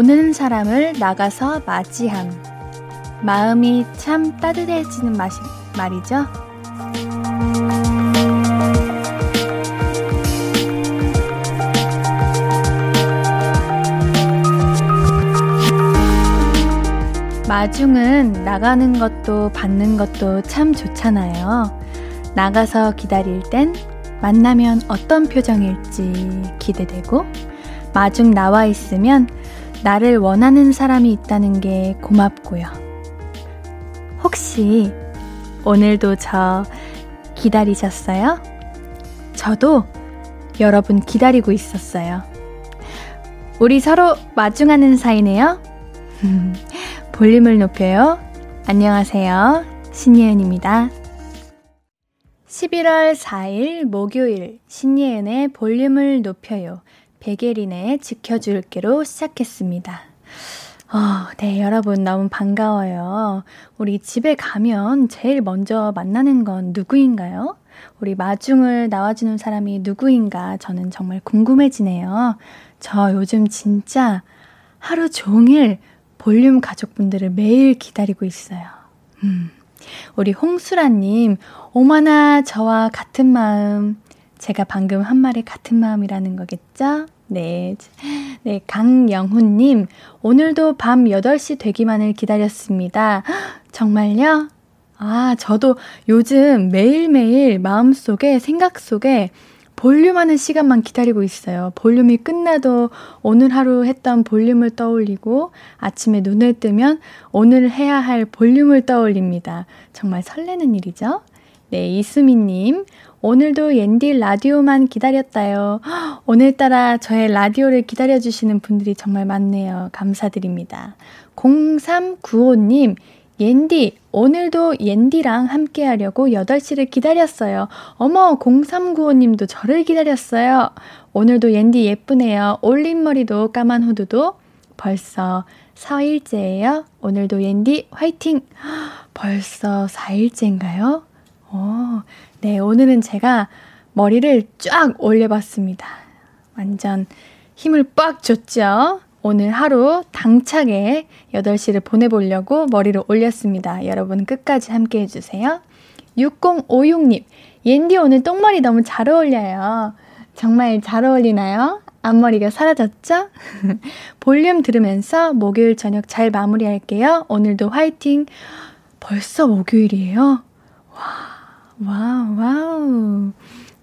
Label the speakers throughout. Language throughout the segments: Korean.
Speaker 1: 오는 사람을 나가서 맞이함. 마음이 참 따뜻해지는 맛이, 말이죠. 마중은 나가는 것도 받는 것도 참 좋잖아요. 나가서 기다릴 땐 만나면 어떤 표정일지 기대되고, 마중 나와 있으면 나를 원하는 사람이 있다는 게 고맙고요. 혹시 오늘도 저 기다리셨어요? 저도 여러분 기다리고 있었어요. 우리 서로 마중하는 사이네요. 볼륨을 높여요. 안녕하세요. 신예은입니다. 11월 4일 목요일 신예은의 볼륨을 높여요. 베게린의 지켜줄게로 시작했습니다. 어, 네, 여러분 너무 반가워요. 우리 집에 가면 제일 먼저 만나는 건 누구인가요? 우리 마중을 나와주는 사람이 누구인가 저는 정말 궁금해지네요. 저 요즘 진짜 하루 종일 볼륨 가족분들을 매일 기다리고 있어요. 음. 우리 홍수라님, 오마나 저와 같은 마음. 제가 방금 한 말에 같은 마음이라는 거겠죠? 네. 네, 강영훈 님, 오늘도 밤 8시 되기만을 기다렸습니다. 정말요? 아, 저도 요즘 매일매일 마음속에, 생각 속에 볼륨하는 시간만 기다리고 있어요. 볼륨이 끝나도 오늘 하루 했던 볼륨을 떠올리고 아침에 눈을 뜨면 오늘 해야 할 볼륨을 떠올립니다. 정말 설레는 일이죠? 네, 이수미님. 오늘도 옌디 라디오만 기다렸다요. 오늘따라 저의 라디오를 기다려주시는 분들이 정말 많네요. 감사드립니다. 0395님, 옌디, 오늘도 옌디랑 함께 하려고 8시를 기다렸어요. 어머, 0395님도 저를 기다렸어요. 오늘도 옌디 예쁘네요. 올린 머리도 까만 후드도 벌써 4일째예요. 오늘도 옌디 화이팅! 벌써 4일째인가요? 오, 네, 오늘은 제가 머리를 쫙 올려봤습니다. 완전 힘을 빡 줬죠? 오늘 하루 당차게 8시를 보내보려고 머리를 올렸습니다. 여러분 끝까지 함께 해주세요. 6056님, 옌디 오늘 똥머리 너무 잘 어울려요. 정말 잘 어울리나요? 앞머리가 사라졌죠? 볼륨 들으면서 목요일 저녁 잘 마무리할게요. 오늘도 화이팅! 벌써 목요일이에요? 와, 와우, 와우.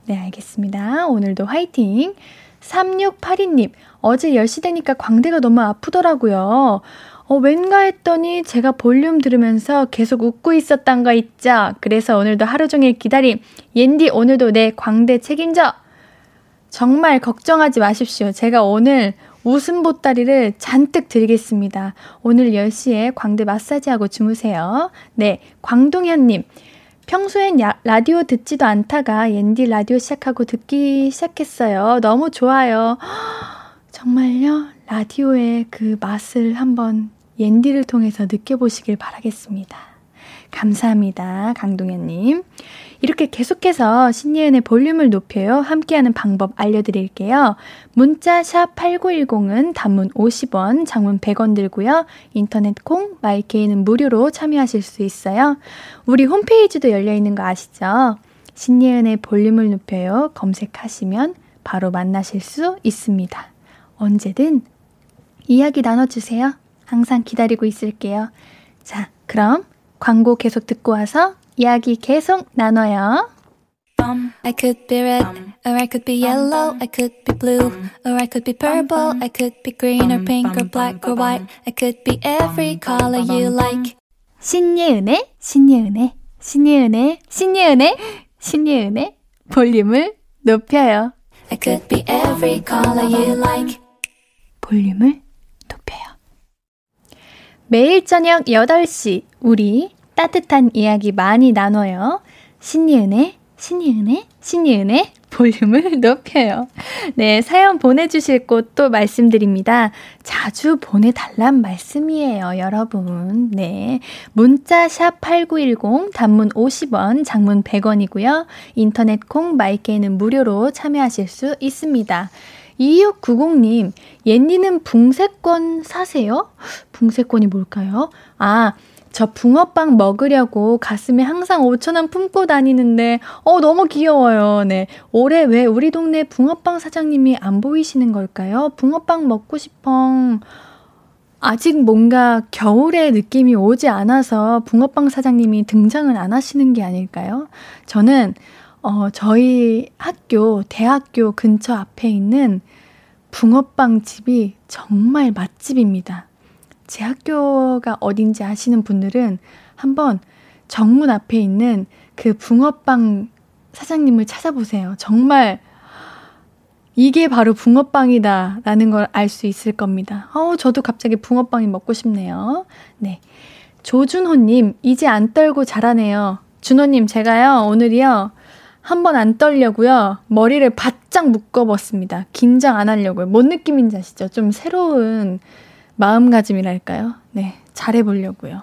Speaker 1: 네, 알겠습니다. 오늘도 화이팅! 3682님, 어제 10시 되니까 광대가 너무 아프더라고요. 어, 왠가 했더니 제가 볼륨 들으면서 계속 웃고 있었던 거 있죠? 그래서 오늘도 하루 종일 기다림. 옌디 오늘도 내 광대 책임져! 정말 걱정하지 마십시오. 제가 오늘 웃음 보따리를 잔뜩 드리겠습니다. 오늘 10시에 광대 마사지하고 주무세요. 네, 광동현님. 평소엔 야, 라디오 듣지도 않다가 옌디 라디오 시작하고 듣기 시작했어요. 너무 좋아요. 정말요? 라디오의 그 맛을 한번 옌디를 통해서 느껴보시길 바라겠습니다. 감사합니다. 강동현님. 이렇게 계속해서 신예은의 볼륨을 높여요. 함께하는 방법 알려드릴게요. 문자 샵 8910은 단문 50원, 장문 100원 들고요. 인터넷 콩, 마이케이는 무료로 참여하실 수 있어요. 우리 홈페이지도 열려있는 거 아시죠? 신예은의 볼륨을 높여요. 검색하시면 바로 만나실 수 있습니다. 언제든 이야기 나눠주세요. 항상 기다리고 있을게요. 자, 그럼 광고 계속 듣고 와서 이야기 계속 나눠요. I could be red, or I could be yellow, I could be blue, or I could be purple, I could be green or pink or black or white, I could be every color you like. 신예은의, 신예은의, 신예은의, 신예은의, 신예은의 볼륨을 높여요. I could be every color you like. 볼륨을 높여요. 매일 저녁 8시, 우리 따뜻한 이야기 많이 나눠요. 신이은의, 신이은의, 신이은의 볼륨을 높여요. 네, 사연 보내주실 곳또 말씀드립니다. 자주 보내달란 말씀이에요, 여러분. 네. 문자 샵 8910, 단문 50원, 장문 100원이고요. 인터넷 콩, 마이케이는 무료로 참여하실 수 있습니다. 2690님, 옌니는 붕세권 사세요? 붕세권이 뭘까요? 아, 저 붕어빵 먹으려고 가슴에 항상 5천원 품고 다니는데, 어, 너무 귀여워요. 네. 올해 왜 우리 동네 붕어빵 사장님이 안 보이시는 걸까요? 붕어빵 먹고 싶어. 아직 뭔가 겨울의 느낌이 오지 않아서 붕어빵 사장님이 등장을 안 하시는 게 아닐까요? 저는, 어, 저희 학교, 대학교 근처 앞에 있는 붕어빵 집이 정말 맛집입니다. 제 학교가 어딘지 아시는 분들은 한번 정문 앞에 있는 그 붕어빵 사장님을 찾아보세요. 정말 이게 바로 붕어빵이다 라는 걸 알 수 있을 겁니다. 어, 저도 갑자기 붕어빵이 먹고 싶네요. 네. 조준호님, 이제 안 떨고 잘하네요. 준호님, 제가요, 오늘이요, 한번 안 떨려고요, 머리를 바짝 묶어봤습니다. 긴장 안 하려고요. 뭔 느낌인지 아시죠? 좀 새로운 마음가짐이랄까요? 네, 잘해보려고요.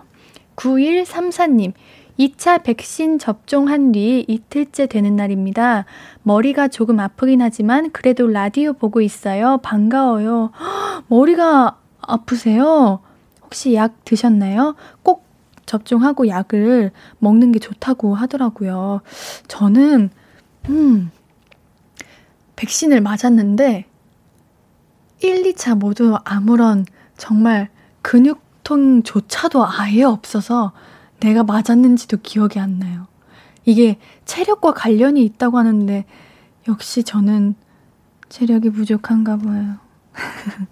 Speaker 1: 9134님, 2차 백신 접종한 뒤 이틀째 되는 날입니다. 머리가 조금 아프긴 하지만 그래도 라디오 보고 있어요. 반가워요. 머리가 아프세요? 혹시 약 드셨나요? 꼭 접종하고 약을 먹는 게 좋다고 하더라고요. 저는, 음, 백신을 맞았는데, 1, 2차 모두 아무런 정말 근육통조차도 아예 없어서 내가 맞았는지도 기억이 안 나요. 이게 체력과 관련이 있다고 하는데 역시 저는 체력이 부족한가 봐요.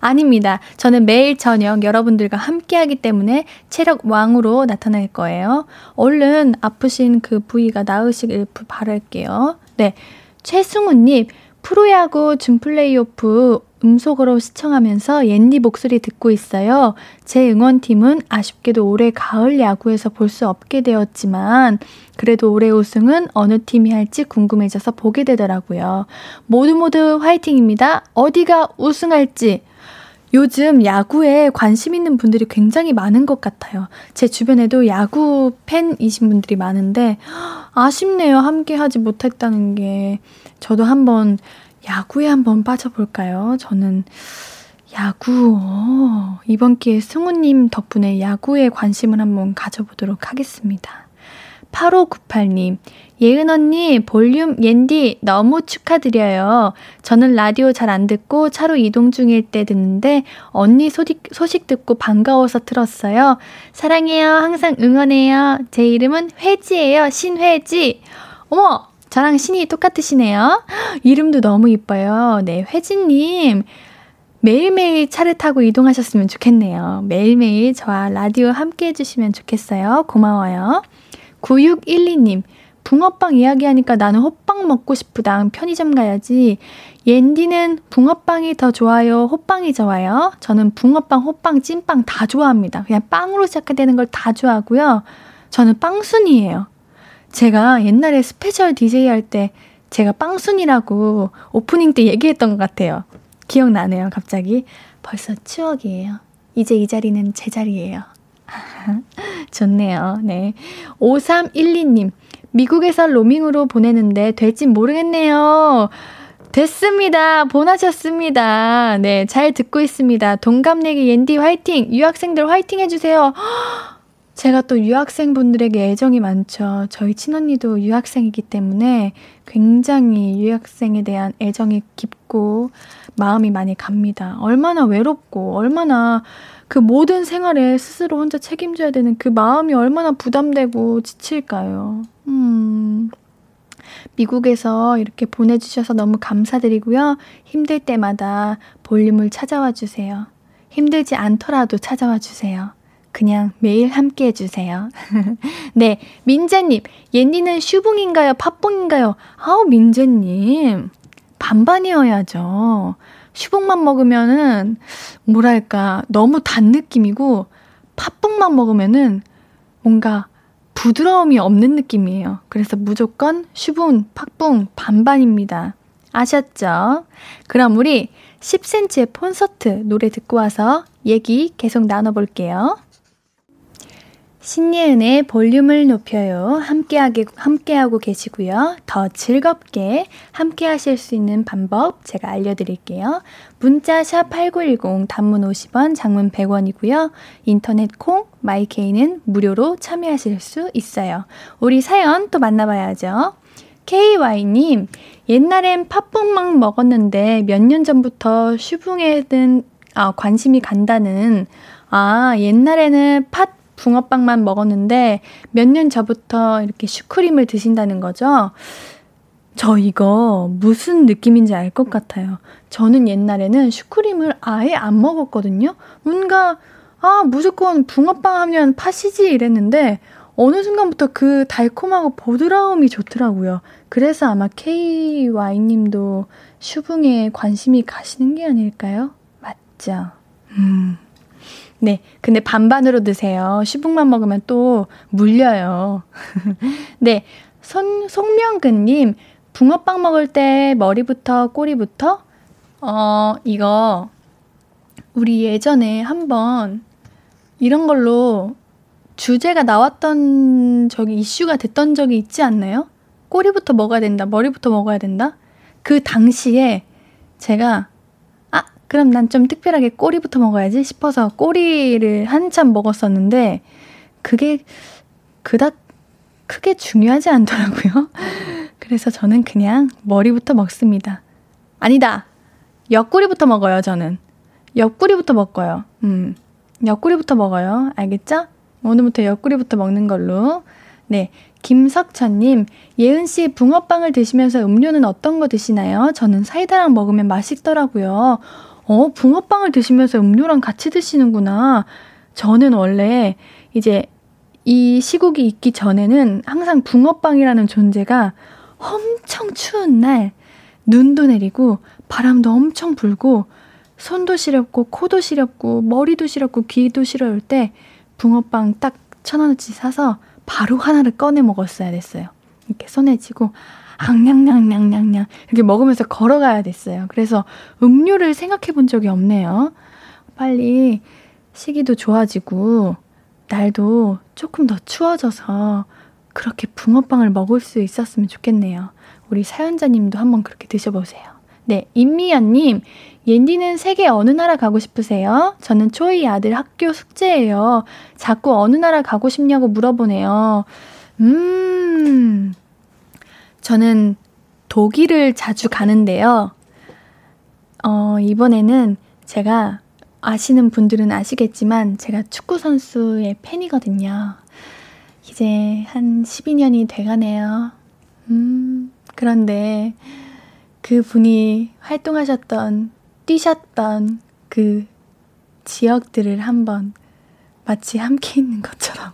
Speaker 1: 아닙니다. 저는 매일 저녁 여러분들과 함께 하기 때문에 체력 왕으로 나타날 거예요. 얼른 아프신 그 부위가 나으시길 바랄게요. 네. 최승우님, 프로야구 준 플레이오프 음속으로 시청하면서 옌디 목소리 듣고 있어요. 제 응원팀은 아쉽게도 올해 가을 야구에서 볼 수 없게 되었지만 그래도 올해 우승은 어느 팀이 할지 궁금해져서 보게 되더라고요. 모두 모두 화이팅입니다. 어디가 우승할지 요즘 야구에 관심 있는 분들이 굉장히 많은 것 같아요. 제 주변에도 야구 팬이신 분들이 많은데 아쉽네요. 함께 하지 못했다는 게. 저도 한번 야구에 한번 빠져볼까요? 저는 야구, 어, 이번 기회에 승우님 덕분에 야구에 관심을 한번 가져보도록 하겠습니다. 8598님, 예은 언니, 볼륨 옌디 너무 축하드려요. 저는 라디오 잘 안 듣고 차로 이동 중일 때 듣는데 언니 소식, 소식 듣고 반가워서 들었어요. 사랑해요. 항상 응원해요. 제 이름은 회지예요. 신회지. 어머! 저랑 신이 똑같으시네요. 이름도 너무 이뻐요. 네, 회진님. 매일매일 차를 타고 이동하셨으면 좋겠네요. 매일매일 저와 라디오 함께 해주시면 좋겠어요. 고마워요. 9612님. 붕어빵 이야기하니까 나는 호빵 먹고 싶으다. 편의점 가야지. 옌디는 붕어빵이 더 좋아요? 호빵이 좋아요? 저는 붕어빵, 호빵, 찐빵 다 좋아합니다. 그냥 빵으로 시작되는 걸 다 좋아하고요. 저는 빵순이에요. 제가 옛날에 special DJ 할 때 제가 빵순이라고 오프닝 때 얘기했던 것 같아요. 기억나네요, 갑자기. 벌써 추억이에요. 이제 이 자리는 제 자리예요. 좋네요. 네. 5312님. 미국에서 로밍으로 보내는데 될진 모르겠네요. 됐습니다. 보내셨습니다. 네, 잘 듣고 있습니다. 동갑내기 옌디 화이팅! 유학생들 화이팅 해주세요. 제가 또 유학생분들에게 애정이 많죠. 저희 친언니도 유학생이기 때문에 굉장히 유학생에 대한 애정이 깊고 마음이 많이 갑니다. 얼마나 외롭고 얼마나 그 모든 생활에 스스로 혼자 책임져야 되는 그 마음이 얼마나 부담되고 지칠까요? 음. 미국에서 이렇게 보내주셔서 너무 감사드리고요. 힘들 때마다 볼륨을 찾아와 주세요. 힘들지 않더라도 찾아와 주세요. 그냥 매일 함께 해주세요. 네, 민재님, 옌디는 슈붕인가요? 팥붕인가요? 아우, 민재님, 반반이어야죠. 슈붕만 먹으면은, 뭐랄까, 너무 단 느낌이고, 팥붕만 먹으면은, 뭔가 부드러움이 없는 느낌이에요. 그래서 무조건 슈붕, 팥붕, 반반입니다. 아셨죠? 그럼 우리 10cm의 콘서트 노래 듣고 와서 얘기 계속 나눠볼게요. 신예은의 볼륨을 높여요. 함께하게, 함께하고 계시고요. 더 즐겁게 함께 하실 수 있는 방법 제가 알려드릴게요. 문자 샵 8910 단문 50원, 장문 100원이고요. 인터넷 콩, 마이케이는 무료로 참여하실 수 있어요. 우리 사연 또 만나봐야죠. KY님, 옛날엔 팥붕막 먹었는데 몇 년 전부터 슈붕에 든 아, 관심이 간다는 아, 옛날에는 팥 붕어빵만 먹었는데 몇 년 전부터 이렇게 슈크림을 드신다는 거죠. 저 이거 무슨 느낌인지 알 것 같아요. 저는 옛날에는 슈크림을 아예 안 먹었거든요. 뭔가 아 무조건 붕어빵 하면 팥이지 이랬는데 어느 순간부터 그 달콤하고 보드라움이 좋더라고요. 그래서 아마 KY님도 슈붕에 관심이 가시는 게 아닐까요? 맞죠? 음. 네. 근데 반반으로 드세요. 슈붕만 먹으면 또 물려요. 네. 손, 송명근님, 붕어빵 먹을 때 머리부터 꼬리부터? 어, 이거, 우리 예전에 한번 이런 걸로 주제가 나왔던 적이 이슈가 됐던 적이 있지 않나요? 꼬리부터 먹어야 된다, 머리부터 먹어야 된다? 그 당시에 제가 그럼 난 좀 특별하게 꼬리부터 먹어야지 싶어서 꼬리를 한참 먹었었는데 그게 그닥 크게 중요하지 않더라고요. 그래서 저는 그냥 머리부터 먹습니다. 아니다. 옆구리부터 먹어요, 저는. 옆구리부터 먹어요. 음. 옆구리부터 먹어요. 알겠죠? 오늘부터 옆구리부터 먹는 걸로. 네. 김석천님, 예은씨 붕어빵을 드시면서 음료는 어떤 거 드시나요? 저는 사이다랑 먹으면 맛있더라고요. 어, 붕어빵을 드시면서 음료랑 같이 드시는구나. 저는 원래 이제 이 시국이 있기 전에는 항상 붕어빵이라는 존재가 엄청 추운 날, 눈도 내리고, 바람도 엄청 불고, 손도 시렵고, 코도 시렵고, 머리도 시렵고, 귀도 시려울 때, 붕어빵 딱 천 원어치 사서 바로 하나를 꺼내 먹었어야 됐어요. 이렇게 손에 쥐고, 앙냥냥냥냥냥 이렇게 먹으면서 걸어가야 됐어요. 그래서 음료를 생각해 본 적이 없네요. 빨리 시기도 좋아지고 날도 조금 더 추워져서 그렇게 붕어빵을 먹을 수 있었으면 좋겠네요. 우리 사연자님도 한번 그렇게 드셔보세요. 네, 임미연님, 옌디는 세계 어느 나라 가고 싶으세요? 저는 초이 아들 학교 숙제예요. 자꾸 어느 나라 가고 싶냐고 물어보네요. 음, 저는 독일을 자주 가는데요. 어, 이번에는 제가 아시는 분들은 아시겠지만 제가 축구 선수의 팬이거든요. 이제 한 12년이 돼가네요. 음, 그런데 그 분이 활동하셨던, 뛰셨던 그 지역들을 한번 마치 함께 있는 것처럼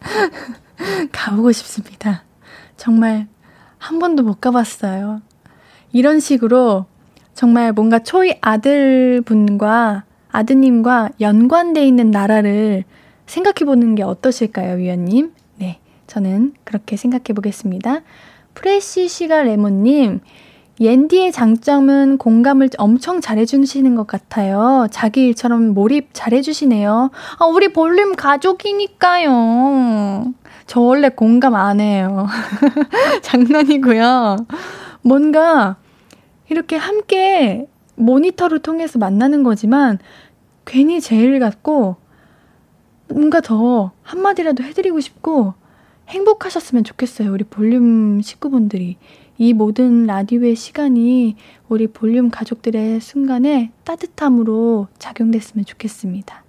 Speaker 1: 가보고 싶습니다. 정말 한 번도 못 가봤어요. 이런 식으로 정말 뭔가 초이 아들분과 아드님과 연관돼 있는 나라를 생각해 보는 게 어떠실까요, 위원님? 네, 저는 그렇게 생각해 보겠습니다. 프레시 시가 레몬님, 옌디의 장점은 공감을 엄청 잘해주시는 것 같아요. 자기 일처럼 몰입 잘해주시네요. 아, 우리 볼륨 가족이니까요. 저 원래 공감 안 해요. 장난이고요. 뭔가 이렇게 함께 모니터를 통해서 만나는 거지만 괜히 제일 같고 뭔가 더 한마디라도 해드리고 싶고 행복하셨으면 좋겠어요. 우리 볼륨 식구분들이. 이 모든 라디오의 시간이 우리 볼륨 가족들의 순간에 따뜻함으로 작용됐으면 좋겠습니다.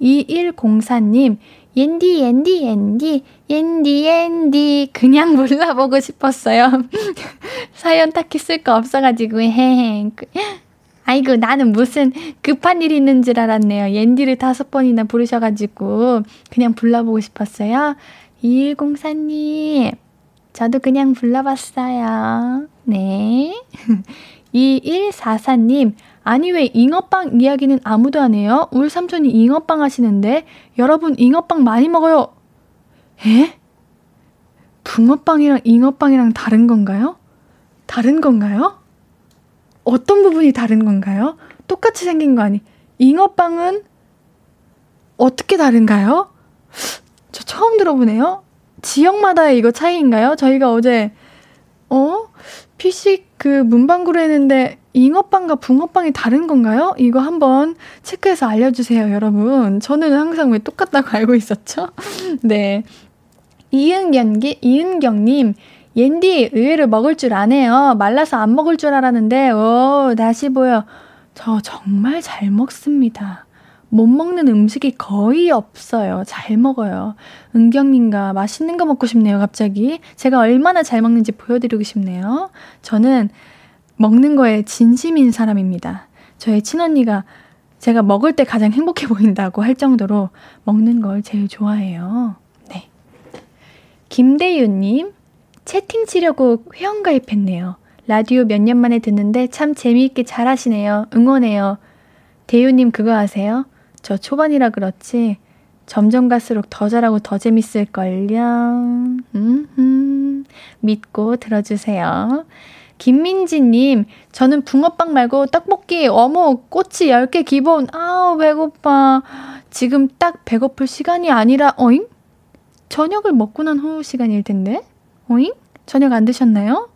Speaker 1: 2104님, 옌디, 옌디, 옌디, 옌디, 옌디. 그냥 몰라보고 싶었어요. 사연 딱히 쓸 거 없어가지고, 헤헤. 아이고, 나는 무슨 급한 일 있는 줄 알았네요. 옌디를 다섯 번이나 부르셔가지고, 그냥 불러보고 싶었어요. 2104님, 저도 그냥 불러봤어요. 네. 2144님, 아니 왜 잉어빵 이야기는 아무도 안 해요? 울 삼촌이 잉어빵 하시는데 여러분 잉어빵 많이 먹어요. 에? 붕어빵이랑 잉어빵이랑 다른 건가요? 다른 건가요? 어떤 부분이 다른 건가요? 똑같이 생긴 거 아니? 잉어빵은 어떻게 다른가요? 저 처음 들어보네요. 지역마다의 이거 차이인가요? 저희가 어제, 어? 피식 그 문방구로 했는데 잉어빵과 붕어빵이 다른 건가요? 이거 한번 체크해서 알려주세요, 여러분. 저는 항상 왜 똑같다고 알고 있었죠? 네. 이은경기, 이은경님, 옌디 의외로 먹을 줄 아네요. 말라서 안 먹을 줄 알았는데, 오, 다시 보여. 저 정말 잘 먹습니다. 못 먹는 음식이 거의 없어요. 잘 먹어요. 은경님과 맛있는 거 먹고 싶네요, 갑자기. 제가 얼마나 잘 먹는지 보여드리고 싶네요. 저는 먹는 거에 진심인 사람입니다. 저의 친언니가 제가 먹을 때 가장 행복해 보인다고 할 정도로 먹는 걸 제일 좋아해요. 네. 김대윤님, 채팅 치려고 회원 가입했네요. 라디오 몇 년 만에 듣는데 참 재미있게 잘 하시네요. 응원해요. 대윤님 그거 아세요? 저 초반이라 그렇지 점점 갈수록 더 잘하고 더 재밌을걸요. 음, 믿고 들어주세요. 김민지님, 저는 붕어빵 말고 떡볶이, 어묵, 꼬치 10개 기본. 아우, 배고파. 지금 딱 배고플 시간이 아니라, 어잉? 저녁을 먹고 난 후 시간일 텐데? 어잉? 저녁 안 드셨나요?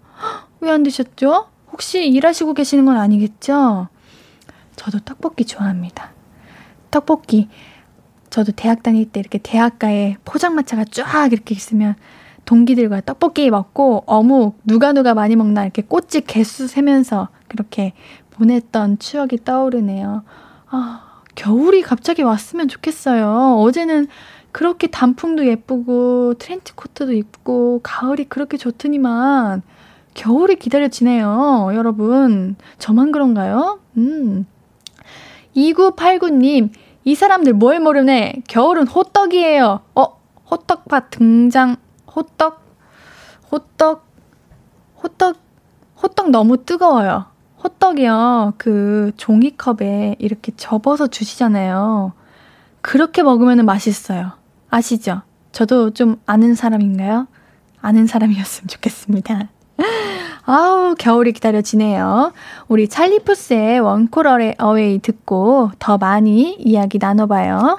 Speaker 1: 왜 안 드셨죠? 혹시 일하시고 계시는 건 아니겠죠? 저도 떡볶이 좋아합니다. 떡볶이. 저도 대학 다닐 때 이렇게 대학가에 포장마차가 쫙 이렇게 있으면 동기들과 떡볶이 먹고 어묵 누가 누가 많이 먹나 이렇게 꽃집 개수 세면서 그렇게 보냈던 추억이 떠오르네요. 아, 겨울이 갑자기 왔으면 좋겠어요. 어제는 그렇게 단풍도 예쁘고 트렌치 코트도 입고 가을이 그렇게 좋더니만 겨울이 기다려지네요. 여러분, 저만 그런가요? 음. 2989님, 이 사람들 뭘 모르네. 겨울은 호떡이에요. 어, 호떡밭 등장, 호떡, 호떡, 호떡, 호떡 너무 뜨거워요. 호떡이요. 그 종이컵에 이렇게 접어서 주시잖아요. 그렇게 먹으면 맛있어요. 아시죠? 저도 좀 아는 사람인가요? 아는 사람이었으면 좋겠습니다. 아우, 겨울이 기다려지네요. 우리 찰리푸스의 원콜 어웨이 듣고 더 많이 이야기 나눠봐요.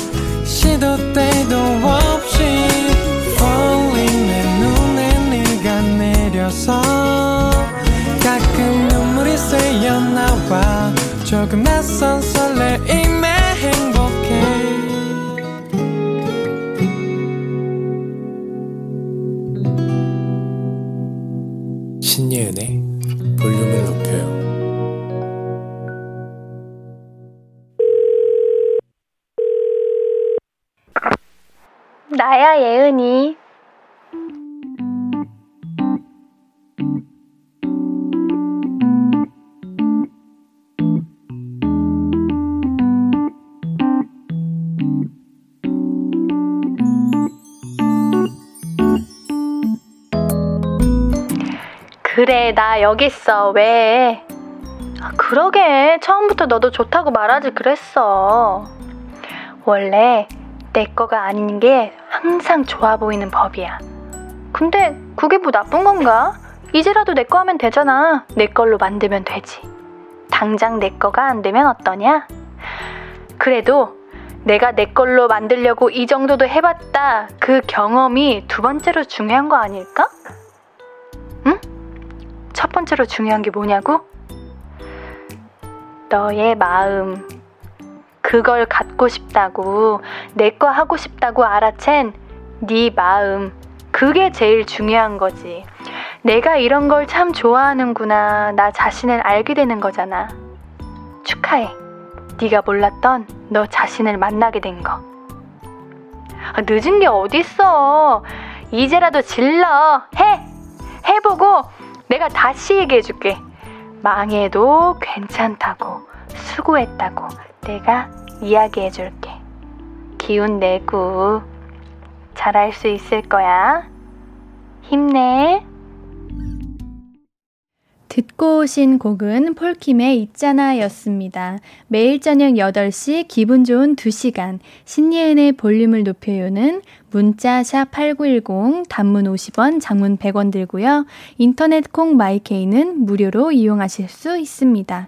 Speaker 1: 조금 낯선 설레 여기 있어. 왜? 아, 그러게. 처음부터 너도 좋다고 말하지 그랬어. 원래 내 거가 아닌 게 항상 좋아 보이는 법이야. 근데 그게 뭐 나쁜 건가? 이제라도 내 거 하면 되잖아. 내 걸로 만들면 되지. 당장 내 거가 안 되면 어떠냐? 그래도 내가 내 걸로 만들려고 이 정도도 해봤다. 그 경험이 두 번째로 중요한 거 아닐까? 응? 첫 번째로 중요한 게 뭐냐고? 너의 마음. 그걸 갖고 싶다고, 내 거 하고 싶다고 알아챈 네 마음. 그게 제일 중요한 거지. 내가 이런 걸 참 좋아하는구나. 나 자신을 알게 되는 거잖아. 축하해. 네가 몰랐던 너 자신을 만나게 된 거. 아, 늦은 게 어딨어. 이제라도 질러. 해! 해보고 내가 다시 얘기해 줄게. 망해도 괜찮다고. 수고했다고. 내가 이야기해 줄게. 기운 내고 잘할 수 있을 거야. 힘내. 듣고 오신 곡은 폴킴의 있잖아 였습니다. 매일 저녁 8시 기분 좋은 2시간 신예은의 볼륨을 높여요는 문자 샵 8910 단문 50원 장문 100원 들고요. 인터넷 콩 마이케이는 무료로 이용하실 수 있습니다.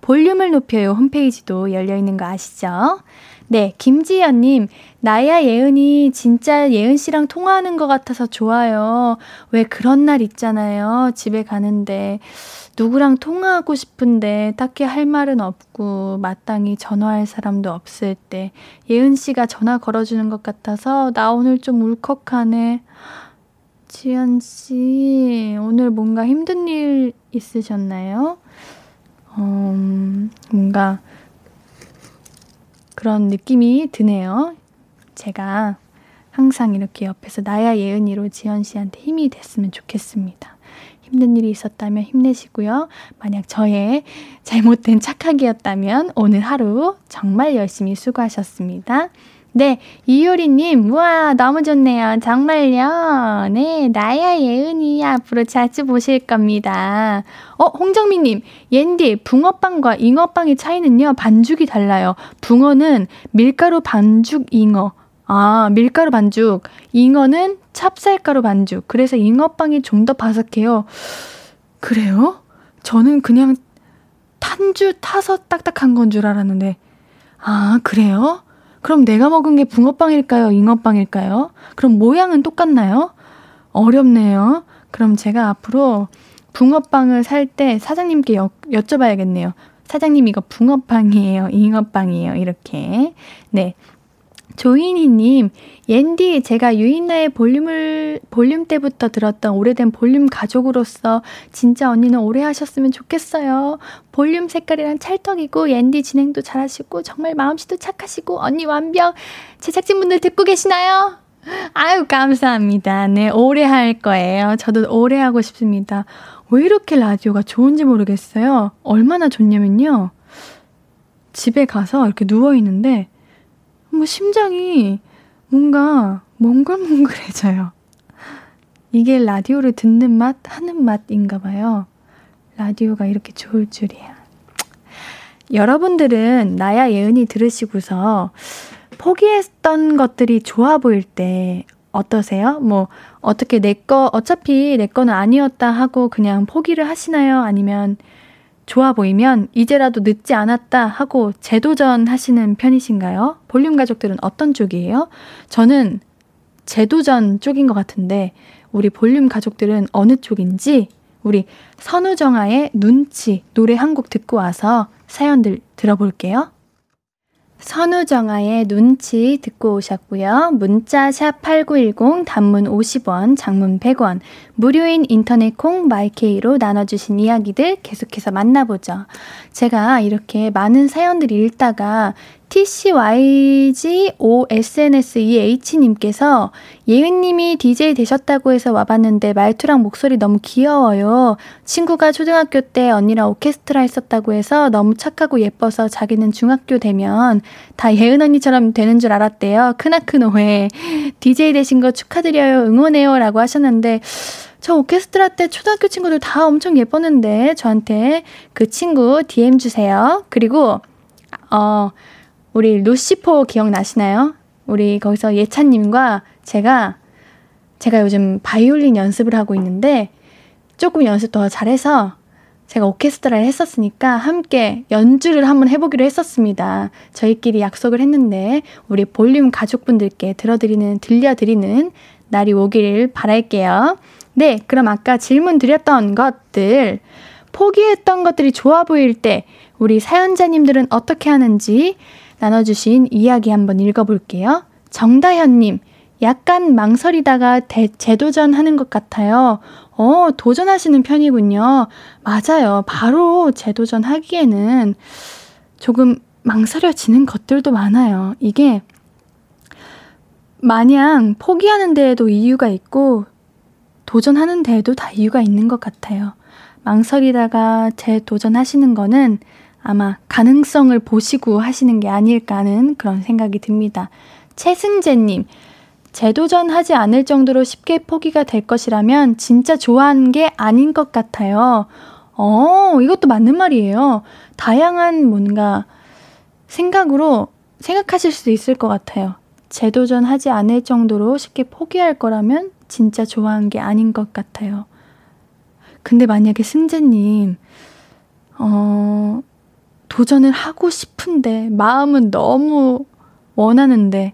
Speaker 1: 볼륨을 높여요 홈페이지도 열려 있는 거 아시죠? 네, 김지연님, 나야 예은이 진짜 예은 씨랑 통화하는 것 같아서 좋아요. 왜 그런 날 있잖아요. 집에 가는데 누구랑 통화하고 싶은데 딱히 할 말은 없고 마땅히 전화할 사람도 없을 때 예은 씨가 전화 걸어주는 것 같아서 나 오늘 좀 울컥하네. 지연 씨, 오늘 뭔가 힘든 일 있으셨나요? 음, 뭔가 그런 느낌이 드네요. 제가 항상 이렇게 옆에서 나야 예은이로 지연 씨한테 힘이 됐으면 좋겠습니다. 힘든 일이 있었다면 힘내시고요. 만약 저의 잘못된 착하기였다면 오늘 하루 정말 열심히 수고하셨습니다. 네, 이효리님, 우와, 너무 좋네요. 정말요. 네, 나야 예은이 앞으로 자주 보실 겁니다. 어, 홍정민님, 옌디, 붕어빵과 잉어빵의 차이는요, 반죽이 달라요. 붕어는 밀가루 반죽 잉어. 아, 밀가루 반죽. 잉어는 찹쌀가루 반죽. 그래서 잉어빵이 좀 더 바삭해요. 그래요? 저는 그냥 탄 줄 타서 딱딱한 건 줄 알았는데. 아, 그래요? 그럼 내가 먹은 게 붕어빵일까요? 잉어빵일까요? 그럼 모양은 똑같나요? 어렵네요. 그럼 제가 앞으로 붕어빵을 살 때 사장님께 여, 여쭤봐야겠네요. 사장님 이거 붕어빵이에요? 잉어빵이에요? 이렇게. 네. 조인희님, 옌디, 제가 유인나의 볼륨을, 볼륨 때부터 들었던 오래된 볼륨 가족으로서 진짜 언니는 오래 하셨으면 좋겠어요. 볼륨 색깔이랑 찰떡이고, 옌디 진행도 잘하시고, 정말 마음씨도 착하시고, 언니 완벽. 제작진분들 듣고 계시나요? 아유, 감사합니다. 네, 오래 할 거예요. 저도 오래 하고 싶습니다. 왜 이렇게 라디오가 좋은지 모르겠어요. 얼마나 좋냐면요. 집에 가서 이렇게 누워있는데, 뭐 심장이 뭔가 몽글몽글해져요. 이게 라디오를 듣는 맛, 하는 맛인가 봐요. 라디오가 이렇게 좋을 줄이야. 여러분들은 나야 예은이 들으시고서 포기했던 것들이 좋아 보일 때 어떠세요? 뭐, 어떻게 내 거, 어차피 내 거는 아니었다 하고 그냥 포기를 하시나요? 아니면 좋아 보이면 이제라도 늦지 않았다 하고 재도전 하시는 편이신가요? 볼륨 가족들은 어떤 쪽이에요? 저는 재도전 쪽인 것 같은데 우리 볼륨 가족들은 어느 쪽인지 우리 선우정아의 눈치 노래 한 곡 듣고 와서 사연들 들어볼게요. 선우정아의 눈치 듣고 오셨고요. 문자 샵 8910 단문 50원, 장문 100원, 무료인 인터넷 콩 마이케이로 나눠주신 이야기들 계속해서 만나보죠. 제가 이렇게 많은 사연들을 읽다가 TCYGOSNSEH님께서 예은님이 DJ 되셨다고 해서 와봤는데 말투랑 목소리 너무 귀여워요. 친구가 초등학교 때 언니랑 오케스트라 했었다고 해서 너무 착하고 예뻐서 자기는 중학교 되면 다 예은 언니처럼 되는 줄 알았대요. 크나큰 오해. DJ 되신 거 축하드려요. 응원해요. 라고 하셨는데 저 오케스트라 때 초등학교 친구들 다 엄청 예뻤는데 저한테 그 친구 DM 주세요. 그리고 어 우리 루시포 기억나시나요? 우리 거기서 예찬님과 제가 제가 요즘 바이올린 연습을 하고 있는데 조금 연습 더 잘해서 제가 오케스트라를 했었으니까 함께 연주를 한번 해보기로 했었습니다. 저희끼리 약속을 했는데 우리 볼륨 가족분들께 들어드리는 들려드리는 날이 오기를 바랄게요. 네, 그럼 아까 질문 드렸던 것들 포기했던 것들이 좋아 보일 때 우리 사연자님들은 어떻게 하는지 나눠주신 이야기 한번 읽어볼게요. 정다현님, 약간 망설이다가 대, 재도전하는 것 같아요. 어, 도전하시는 편이군요. 맞아요. 바로 재도전 하기에는 조금 망설여지는 것들도 많아요. 이게 마냥 포기하는 데에도 이유가 있고 도전하는 데에도 다 이유가 있는 것 같아요. 망설이다가 재도전하시는 거는 아마 가능성을 보시고 하시는 게 아닐까 하는 그런 생각이 듭니다. 최승재님, 재도전하지 않을 정도로 쉽게 포기가 될 것이라면 진짜 좋아하는 게 아닌 것 같아요. 어, 이것도 맞는 말이에요. 다양한 뭔가 생각으로 생각하실 수 있을 것 같아요. 재도전하지 않을 정도로 쉽게 포기할 거라면 진짜 좋아한 게 아닌 것 같아요. 근데 만약에 승재님, 어, 도전을 하고 싶은데, 마음은 너무 원하는데,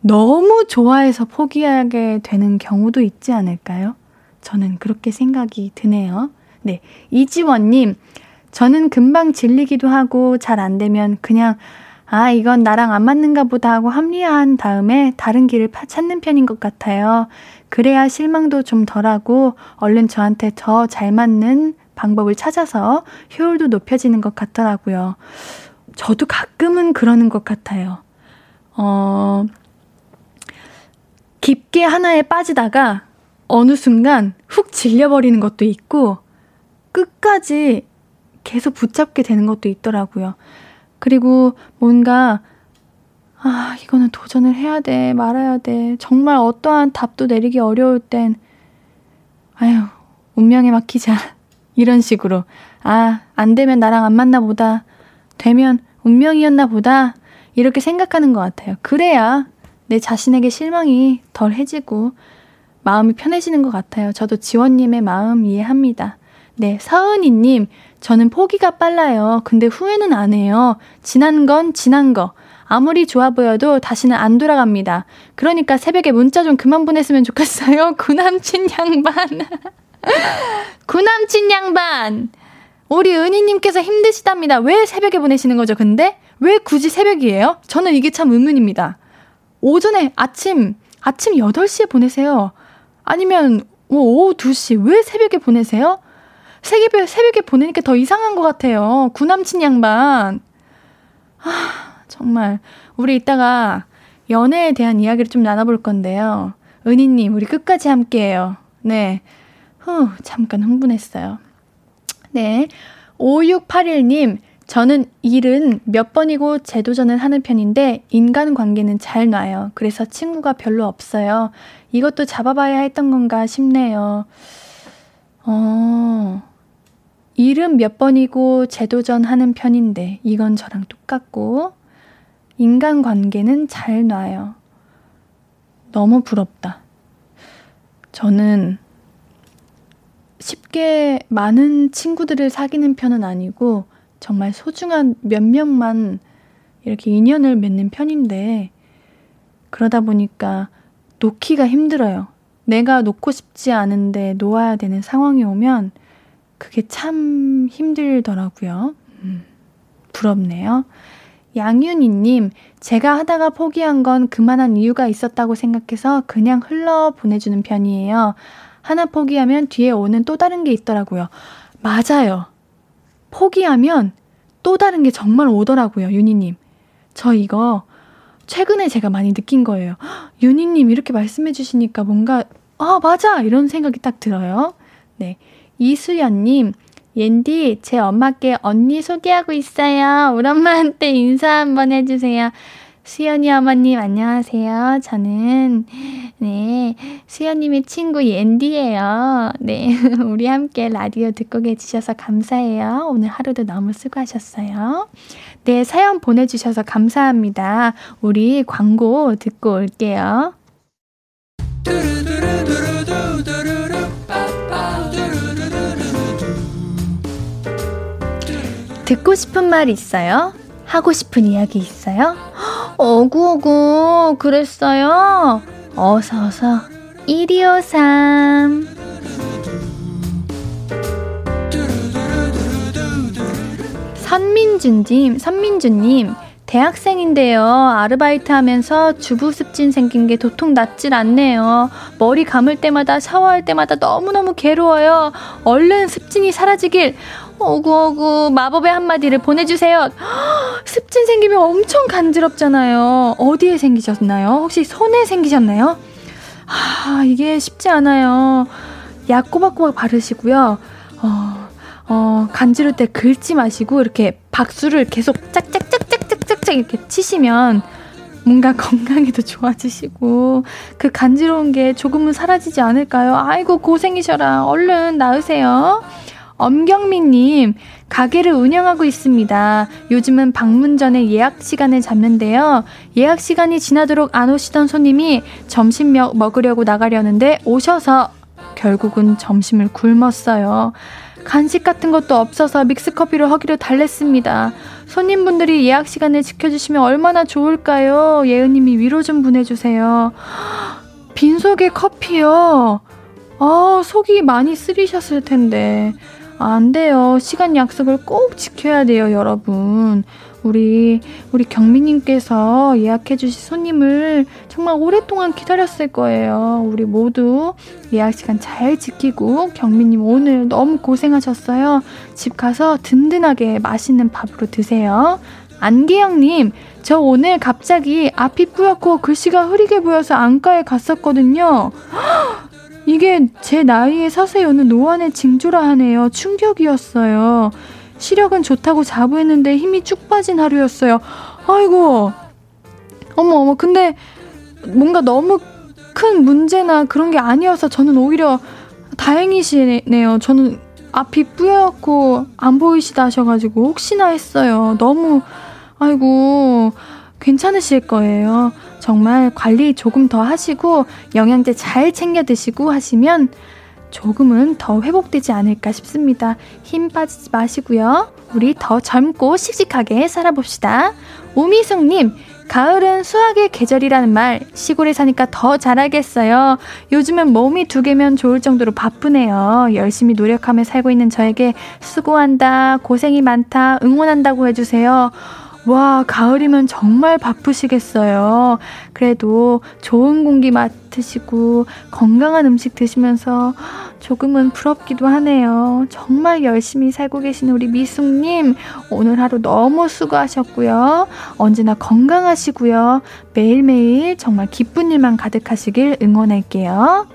Speaker 1: 너무 좋아해서 포기하게 되는 경우도 있지 않을까요? 저는 그렇게 생각이 드네요. 네. 이지원님, 저는 금방 질리기도 하고 잘 안 되면 그냥 아, 이건 나랑 안 맞는가 보다 하고 합리화한 다음에 다른 길을 찾는 편인 것 같아요. 그래야 실망도 좀 덜하고 얼른 저한테 더 잘 맞는 방법을 찾아서 효율도 높여지는 것 같더라고요. 저도 가끔은 그러는 것 같아요. 어, 깊게 하나에 빠지다가 어느 순간 훅 질려버리는 것도 있고, 끝까지 계속 붙잡게 되는 것도 있더라고요. 그리고 뭔가, 아, 이거는 도전을 해야 돼, 말아야 돼. 정말 어떠한 답도 내리기 어려울 땐, 아유, 운명에 맡기자. 이런 식으로. 아, 안 되면 나랑 안 맞나 보다. 되면 운명이었나 보다. 이렇게 생각하는 것 같아요. 그래야 내 자신에게 실망이 덜 해지고 마음이 편해지는 것 같아요. 저도 지원님의 마음 이해합니다. 네, 서은이님, 저는 포기가 빨라요. 근데 후회는 안 해요. 지난 건 지난 거. 아무리 좋아 보여도 다시는 안 돌아갑니다. 그러니까 새벽에 문자 좀 그만 보냈으면 좋겠어요. 구남친 양반. 구남친 양반. 우리 은희님께서 힘드시답니다. 왜 새벽에 보내시는 거죠, 근데? 왜 굳이 새벽이에요? 저는 이게 참 의문입니다. 오전에, 아침, 아침 8시에 보내세요. 아니면, 뭐, 오후 2시. 왜 새벽에 보내세요? 새벽에, 새벽에 보내니까 더 이상한 것 같아요. 구남친 양반. 아, 정말. 우리 이따가 연애에 대한 이야기를 좀 나눠볼 건데요. 은희님, 우리 끝까지 함께 해요. 네. 후, 잠깐 흥분했어요. 네. 5681님, 저는 일은 몇 번이고 재도전을 하는 편인데 인간 관계는 잘 놔요. 그래서 친구가 별로 없어요. 이것도 잡아봐야 했던 건가 싶네요. 어, 일은 몇 번이고 재도전 하는 편인데 이건 저랑 똑같고 인간 관계는 잘 놔요. 너무 부럽다. 저는 쉽게 많은 친구들을 사귀는 편은 아니고 정말 소중한 몇 명만 이렇게 인연을 맺는 편인데 그러다 보니까 놓기가 힘들어요. 내가 놓고 싶지 않은데 놓아야 되는 상황이 오면 그게 참 힘들더라고요. 음, 부럽네요. 양윤희님, 제가 하다가 포기한 건 그만한 이유가 있었다고 생각해서 그냥 흘러 보내주는 편이에요. 하나 포기하면 뒤에 오는 또 다른 게 있더라고요. 맞아요. 포기하면 또 다른 게 정말 오더라고요, 윤희님. 저 이거 최근에 제가 많이 느낀 거예요. 윤희님 이렇게 말씀해 주시니까 뭔가, 아, 맞아! 이런 생각이 딱 들어요. 네. 이수연님, 옌디, 제 엄마께 언니 소개하고 있어요. 우리 엄마한테 인사 한번 해주세요. 수연이 어머님 안녕하세요. 저는 네 수연님의 친구 옌디예요. 네 우리 함께 라디오 듣고 계시셔서 감사해요. 오늘 하루도 너무 수고하셨어요. 네 사연 보내주셔서 감사합니다. 우리 광고 듣고 올게요. 듣고 싶은 말 있어요? 하고 싶은 이야기 있어요? 어구어구, 그랬어요? 어서 어서 1253. 선민준님, 선민주님, 대학생인데요. 아르바이트 하면서 주부 습진 생긴 게 도통 낫질 않네요. 머리 감을 때마다 샤워할 때마다 너무너무 괴로워요. 얼른 습진이 사라지길. 어구어구 마법의 한마디를 보내주세요. 습진 생기면 엄청 간지럽잖아요. 어디에 생기셨나요? 혹시 손에 생기셨나요? 아, 이게 쉽지 않아요. 약 꼬박꼬박 바르시고요. 어, 어, 간지를 때 긁지 마시고 이렇게 박수를 계속 짝짝짝짝짝짝짝 이렇게 치시면 뭔가 건강에도 좋아지시고 그 간지러운 게 조금은 사라지지 않을까요? 아이고 고생이셔라. 얼른 나으세요. 엄경민님, 가게를 운영하고 있습니다. 요즘은 방문 전에 예약 시간을 잡는데요. 예약 시간이 지나도록 안 오시던 손님이 점심 먹으려고 나가려는데 오셔서 결국은 점심을 굶었어요. 간식 같은 것도 없어서 믹스커피로 하기로 달랬습니다. 손님분들이 예약 시간을 지켜주시면 얼마나 좋을까요? 예은님이 위로 좀 보내주세요. 빈속에 커피요. 아, 속이 많이 쓰리셨을 텐데. 안 돼요. 시간 약속을 꼭 지켜야 돼요, 여러분. 우리, 우리 경미님께서 예약해주신 손님을 정말 오랫동안 기다렸을 거예요. 우리 모두 예약 시간 잘 지키고 경미님 오늘 너무 고생하셨어요. 집 가서 든든하게 맛있는 밥으로 드세요. 안기영님, 저 오늘 갑자기 앞이 뿌옇고 글씨가 흐리게 보여서 안과에 갔었거든요. 이게 제 나이에 오는 노안의 징조라 하네요. 충격이었어요. 시력은 좋다고 자부했는데 힘이 쭉 빠진 하루였어요. 아이고. 어머, 어머. 근데 뭔가 너무 큰 문제나 그런 게 아니어서 저는 오히려 다행이시네요. 저는 앞이 뿌옇고 안 보이시다 하셔가지고 혹시나 했어요. 너무, 아이고, 괜찮으실 거예요. 정말 관리 조금 더 하시고 영양제 잘 챙겨 드시고 하시면 조금은 더 회복되지 않을까 싶습니다. 힘 빠지지 마시고요. 우리 더 젊고 씩씩하게 살아봅시다. 오미숙님, 가을은 수학의 계절이라는 말, 시골에 사니까 더 잘하겠어요. 요즘은 몸이 두 개면 좋을 정도로 바쁘네요. 열심히 노력하며 살고 있는 저에게 수고한다, 고생이 많다, 응원한다고 해주세요. 와, 가을이면 정말 바쁘시겠어요. 그래도 좋은 공기 맡으시고 건강한 음식 드시면서 조금은 부럽기도 하네요. 정말 열심히 살고 계신 우리 미숙님, 오늘 하루 너무 수고하셨고요. 언제나 건강하시고요. 매일매일 정말 기쁜 일만 가득하시길 응원할게요.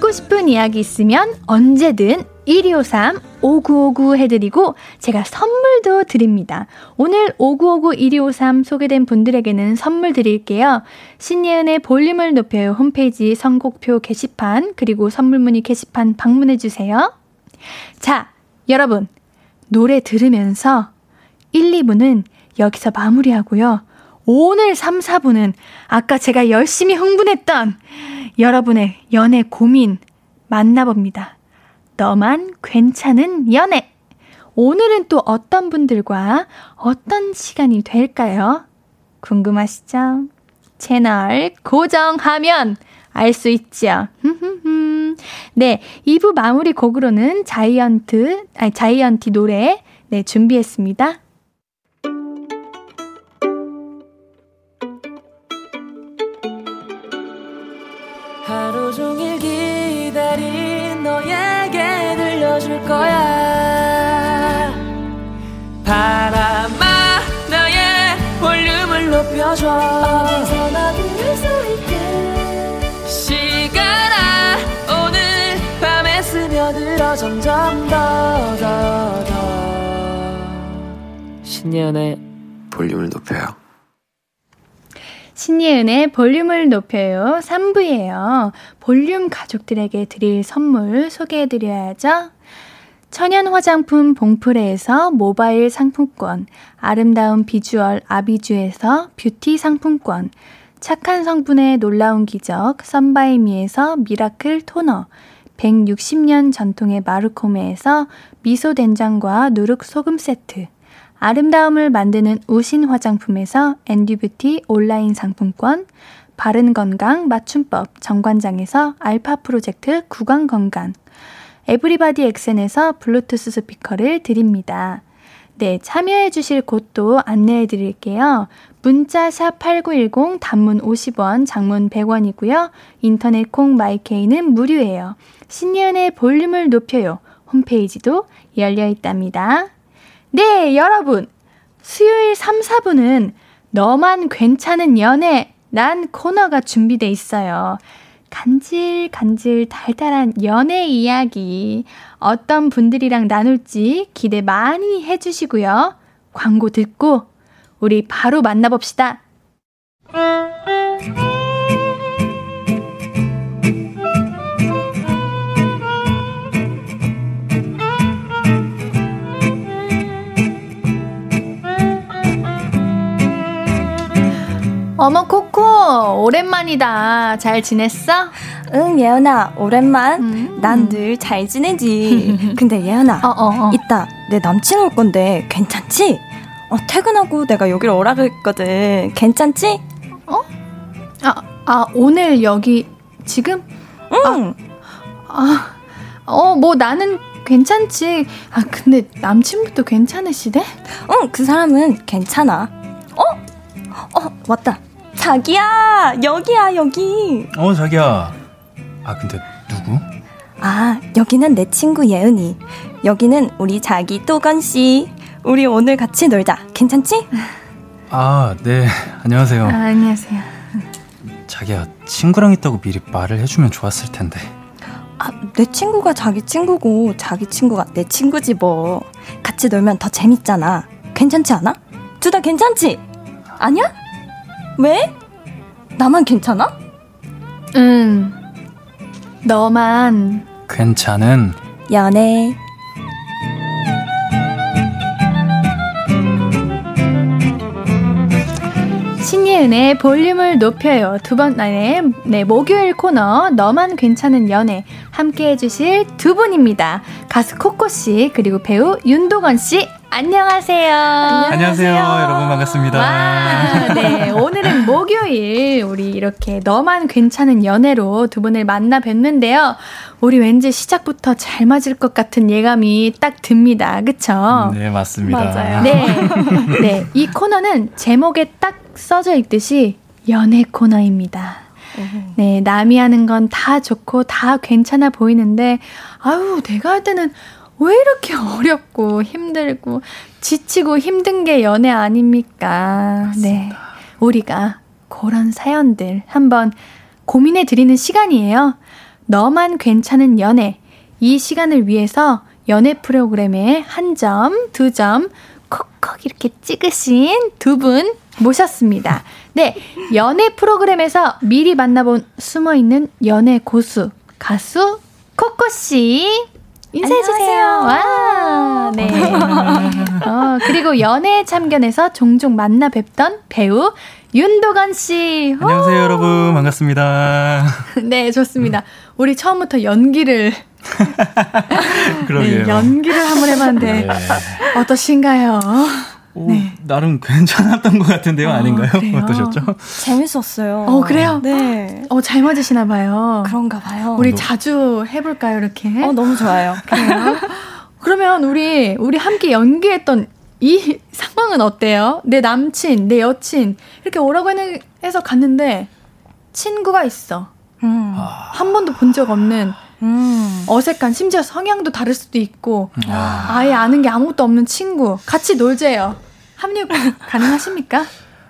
Speaker 1: 듣고 싶은 이야기 있으면 언제든 1253 5959 해드리고 제가 선물도 드립니다. 오늘 5959 1253 소개된 분들에게는 선물 드릴게요. 신예은의 볼륨을 높여요 홈페이지 선곡표 게시판 그리고 선물 문의 게시판 방문해 주세요. 자, 여러분 노래 들으면서 1, 2부는 여기서 마무리하고요. 오늘 3, 4부는 아까 제가 열심히 흥분했던 여러분의 연애 고민 만나봅니다. 너만 괜찮은 연애! 오늘은 또 어떤 분들과 어떤 시간이 될까요? 궁금하시죠? 채널 고정하면 알 수 있죠. 네, 2부 마무리 곡으로는 자이언트, 아니, 자이언티 노래, 네, 준비했습니다. 거야 바람아 나의 볼륨을 높여줘 어디서나 들을 수 있게 시간아 오늘 밤에 스며들어 점점 더 더 더 신예은의 볼륨을 높여요 신예은의 볼륨을 높여요. 3부예요. 볼륨 가족들에게 드릴 선물 소개해드려야죠. 천연 화장품 봉프레에서 모바일 상품권, 아름다운 비주얼 아비주에서 뷰티 상품권, 착한 성분의 놀라운 기적 썬바이미에서 미라클 토너, 160년 전통의 마르코메에서 미소 된장과 누룩 소금 세트, 아름다움을 만드는 우신 화장품에서 앤듀뷰티 온라인 상품권, 바른 건강 맞춤법 정관장에서 알파 프로젝트 구강 건강, 에브리바디 엑센에서 블루투스 스피커를 드립니다. 네, 참여해 주실 곳도 안내해 드릴게요. 문자 샵8910 단문 50원, 장문 100원이고요. 인터넷 콩 마이케이는 무료예요. 신예은의 볼륨을 높여요. 홈페이지도 열려 있답니다. 네, 여러분. 수요일 3, 4분은 너만 괜찮은 연애 난 코너가 준비돼 있어요. 간질간질 달달한 연애 이야기 어떤 분들이랑 나눌지 기대 많이 해주시고요. 광고 듣고 우리 바로 만나봅시다. 어머, 코코, 오랜만이다. 잘 지냈어?
Speaker 2: 응, 예은아, 오랜만. 음. 난늘 잘 지내지. 근데 예은아, 어, 어, 어. 이따 내 남친 올 건데 괜찮지? 어, 퇴근하고 내가 여기로 오라 그랬거든. 괜찮지?
Speaker 1: 어? 아, 아, 오늘 여기, 지금?
Speaker 2: 응.
Speaker 1: 아, 아 어, 뭐 나는 괜찮지. 아, 근데 남친부터 괜찮으시대?
Speaker 2: 응, 그 사람은 괜찮아. 어? 어, 왔다. 자기야, 여기야, 여기.
Speaker 3: 어, 자기야. 아, 근데 누구?
Speaker 2: 아, 여기는 내 친구 예은이. 여기는 우리 자기 또건 씨. 우리 오늘 같이 놀자. 괜찮지?
Speaker 3: 아, 네. 안녕하세요. 아,
Speaker 1: 안녕하세요.
Speaker 3: 자기야, 친구랑 있다고 미리 말을 해주면 좋았을 텐데.
Speaker 2: 아, 내 친구가 자기 친구고 자기 친구가 내 친구지 뭐. 같이 놀면 더 재밌잖아. 괜찮지 않아? 둘 다 괜찮지? 아니야? 왜? 나만 괜찮아?
Speaker 1: 응. 너만
Speaker 3: 괜찮은
Speaker 2: 연애.
Speaker 1: 신예은의 볼륨을 높여요. 두 번만에 네, 목요일 코너 너만 괜찮은 연애 함께 해주실 두 분입니다. 가수 코코씨 그리고 배우 윤도건 씨 안녕하세요.
Speaker 3: 안녕하세요. 여러분 반갑습니다.
Speaker 1: 와, 네, 오늘은 목요일 우리 이렇게 너만 괜찮은 연애로 두 분을 만나 뵀는데요. 우리 왠지 시작부터 잘 맞을 것 같은 예감이 딱 듭니다. 그쵸?
Speaker 3: 네, 맞습니다.
Speaker 2: 맞아요.
Speaker 1: 네. 네. 이 코너는 제목에 딱 써져 있듯이 연애 코너입니다. 네, 남이 하는 건 다 좋고 다 괜찮아 보이는데, 아유, 내가 할 때는 왜 이렇게 어렵고 힘들고 지치고 힘든 게 연애 아닙니까?
Speaker 3: 맞습니다. 네.
Speaker 1: 우리가 그런 사연들 한번 고민해 드리는 시간이에요. 너만 괜찮은 연애. 이 시간을 위해서 연애 프로그램에 한 점, 두 점, 콕콕 이렇게 찍으신 두 분 모셨습니다. 네. 연애 프로그램에서 미리 만나본 숨어 있는 연애 고수, 가수 코코 씨. 인사해 주세요. 와, 네. 어, 그리고 연애 참견에서 종종 만나 뵙던 배우 윤도건 씨.
Speaker 3: 안녕하세요, 오. 여러분. 반갑습니다.
Speaker 1: 네, 좋습니다. 우리 처음부터 연기를.
Speaker 3: 그러게요.
Speaker 1: 네, 연기를 한번 해봤는데, 네. 어떠신가요?
Speaker 3: 오, 네. 나름 괜찮았던 것 같은데요, 어, 아닌가요? 그래요? 어떠셨죠?
Speaker 2: 재밌었어요.
Speaker 1: 어, 그래요?
Speaker 2: 네.
Speaker 1: 어, 잘 맞으시나 봐요.
Speaker 2: 그런가 봐요.
Speaker 1: 우리 너... 자주 해볼까요, 이렇게?
Speaker 2: 어, 너무 좋아요.
Speaker 1: 그래요? 그러면 우리, 우리 함께 연기했던 이 상황은 어때요? 내 남친, 내 여친, 이렇게 오라고 해서 갔는데, 친구가 있어. 음. 아... 한 번도 본 적 없는 음. 어색한 심지어 성향도 다를 수도 있고 아. 아예 아는 게 아무것도 없는 친구 같이 놀재요. 합류 가능하십니까?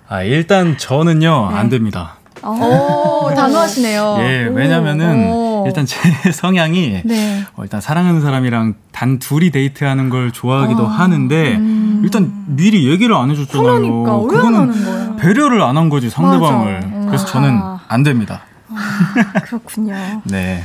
Speaker 3: 아 일단 저는요 네. 안 됩니다.
Speaker 1: 오, 단호하시네요.
Speaker 3: 예, 왜냐면은 오. 일단 제 성향이 네. 어, 일단 사랑하는 사람이랑 단 둘이 데이트하는 걸 좋아하기도 아, 하는데 음. 일단 미리 얘기를 안 해줬잖아요.
Speaker 1: 그러니까, 그거는
Speaker 3: 배려를 안 한 거지 상대방을. 그래서 저는 안 됩니다.
Speaker 2: 아, 그렇군요.
Speaker 3: 네.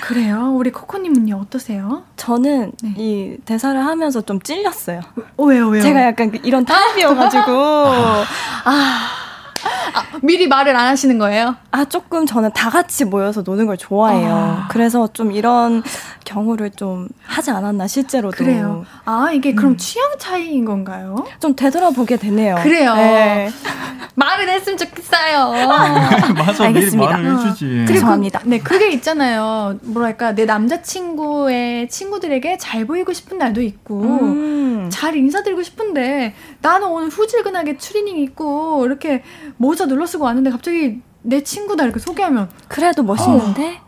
Speaker 1: 그래요? 우리 코코님은요 어떠세요?
Speaker 2: 저는 네. 이 대사를 하면서 좀 찔렸어요.
Speaker 1: 어, 왜요, 왜요?
Speaker 2: 제가 약간 이런 타입이어가지고 아.
Speaker 1: 아, 미리 말을 안 하시는 거예요?
Speaker 2: 아, 조금 저는 다 같이 모여서 노는 걸 좋아해요. 아. 그래서 좀 이런 경우를 좀 하지 않았나, 실제로도.
Speaker 1: 그래요. 아, 이게 그럼 음. 취향 차이인 건가요?
Speaker 2: 좀 되돌아보게 되네요.
Speaker 1: 그래요. 네. 말을 했으면 좋겠어요.
Speaker 3: 맞아, 알겠습니다. 말을 해주지.
Speaker 1: 어. 죄송합니다. 네, 그게 있잖아요. 뭐랄까, 내 남자친구의 친구들에게 잘 보이고 싶은 날도 있고, 음. 잘 인사드리고 싶은데, 나는 오늘 후질근하게 추리닝 입고, 이렇게 모자 눌러 쓰고 왔는데 갑자기 내 친구다 이렇게 소개하면
Speaker 2: 그래도 멋있는데?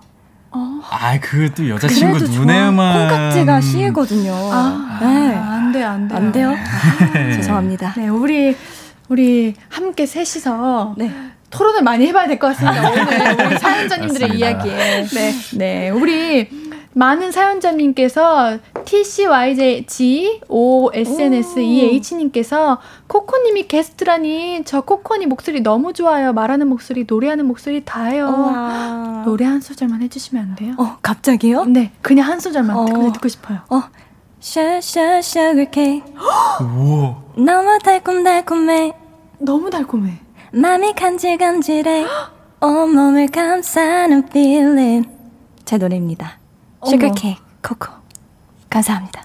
Speaker 3: 어. 아, 그또 여자친구 눈에만
Speaker 2: 콩깍지가 씌거든요.
Speaker 1: 아, 네. 안 돼, 안 돼.
Speaker 2: 안 돼요? 네. 죄송합니다.
Speaker 1: 네, 우리 우리 함께 셋이서 네. 토론을 많이 해봐야 될 것 같습니다. 오늘 우리 사연자님들의 이야기에. 네, 네, 우리 많은 사연자님께서 TCYG OSNSEH님께서 코코님이 게스트라니 저 코코니 목소리 너무 좋아요. 말하는 목소리, 노래하는 목소리 다해요. 우와. 노래 한 소절만 해주시면 안 돼요?
Speaker 2: 어, 갑자기요?
Speaker 1: 네, 그냥 한 소절만 어. 그냥 듣고 싶어요.
Speaker 2: 어, 샤샤. 우와. 너무 달콤달콤해.
Speaker 1: 너무 달콤해.
Speaker 2: 맘이 간질간질해 온몸을 감싸는 feeling 제 노래입니다. 슈거케이크 코코 감사합니다.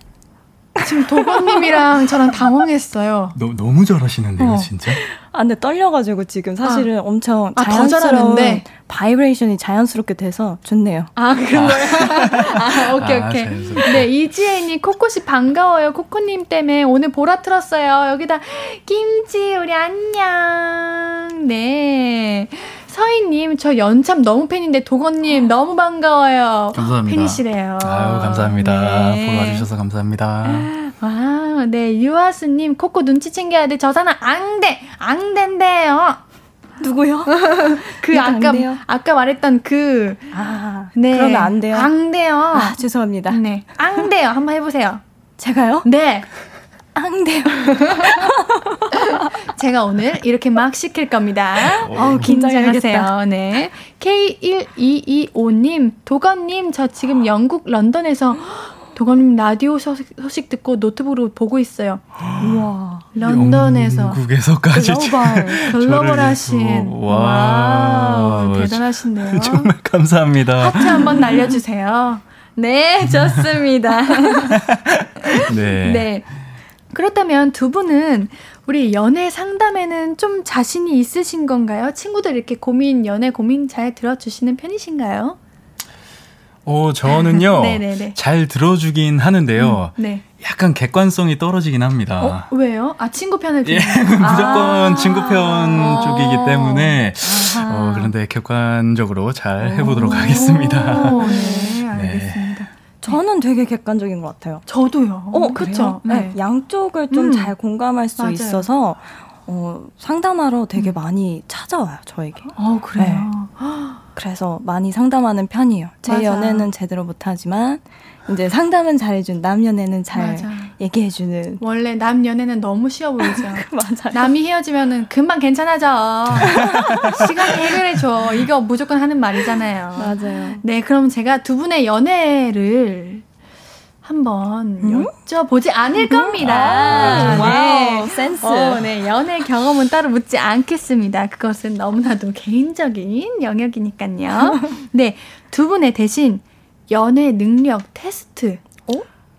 Speaker 1: 지금 도건님이랑 저랑 당황했어요.
Speaker 3: 너, 너무 잘하시는데요, 어. 진짜?
Speaker 2: 아, 근데 떨려가지고 지금 사실은 아. 엄청 아, 자연스러운 아, 바이브레이션이 자연스럽게 돼서 좋네요.
Speaker 1: 아, 그런 거요? 아, 오케이, 아, 오케이. 네, 이지혜님, 코코씨 반가워요. 코코님 때문에 오늘 보라 틀었어요. 여기다, 김치, 우리 안녕. 네. 서희님, 저 연참 너무 팬인데 도건님 너무 반가워요.
Speaker 3: 감사합니다.
Speaker 1: 팬이시래요.
Speaker 3: 아유, 감사합니다. 네. 보러 와주셔서 감사합니다.
Speaker 1: 와, 네. 유아수님, 코코 눈치 챙겨야 돼. 저 사람 앙대! 앙대인데요.
Speaker 2: 누구요?
Speaker 1: 그 아까 아까 말했던 그
Speaker 2: 아, 네. 그러면 안 돼요.
Speaker 1: 앙대요.
Speaker 2: 아, 죄송합니다.
Speaker 1: 네. 앙대요. 한번 해 보세요.
Speaker 2: 제가요?
Speaker 1: 네.
Speaker 2: 앙대요.
Speaker 1: 제가 오늘 이렇게 막 시킬 겁니다.
Speaker 2: 어, 긴장하세요.
Speaker 1: 네. K1225님, 도건님, 저 지금 영국 런던에서 도건님 라디오 소식, 소식 듣고 노트북으로 보고 있어요. 우와. 런던에서.
Speaker 3: 영국에서까지.
Speaker 1: 글로벌. 글로벌 하신. 와. 와 대단하신데요.
Speaker 3: 정말 감사합니다.
Speaker 1: 하트 한번 날려주세요. 네, 좋습니다. 네. 네. 그렇다면 두 분은 우리 연애 상담에는 좀 자신이 있으신 건가요? 친구들 이렇게 고민, 연애 고민 잘 들어주시는 편이신가요?
Speaker 3: 어, 저는요, 잘 들어주긴 하는데요. 음, 네. 약간 객관성이 떨어지긴 합니다.
Speaker 1: 어, 왜요? 아, 친구 편을
Speaker 3: 예, 무조건 아~ 친구 편 쪽이기 때문에, 어, 그런데 객관적으로 잘 해보도록 하겠습니다.
Speaker 1: 네, 알겠습니다. 네.
Speaker 2: 저는 되게 객관적인 것 같아요.
Speaker 1: 저도요.
Speaker 2: 어, 그렇죠. 네. 네. 양쪽을 좀잘 음. 공감할 수 맞아요. 있어서 어, 상담하러 되게 음. 많이 찾아와요, 저에게.
Speaker 1: 어, 그래요. 네.
Speaker 2: 그래서 많이 상담하는 편이에요. 제 맞아. 연애는 제대로 못하지만 이제 상담은 잘해준 남 연애는 잘 맞아. 얘기해주는.
Speaker 1: 원래 남 연애는 너무 쉬워 보이죠.
Speaker 2: 맞아요.
Speaker 1: 남이 헤어지면은 금방 괜찮아져. 시간이 해결해줘. 이거 무조건 하는 말이잖아요.
Speaker 2: 맞아요.
Speaker 1: 네, 그럼 제가 두 분의 연애를 한번 음? 여쭤보지 않을 겁니다.
Speaker 2: 아, 네. wow, 센스.
Speaker 1: 어, 네, 연애 경험은 따로 묻지 않겠습니다. 그것은 너무나도 개인적인 영역이니까요. 네, 두 분의 대신 연애 능력 테스트 어?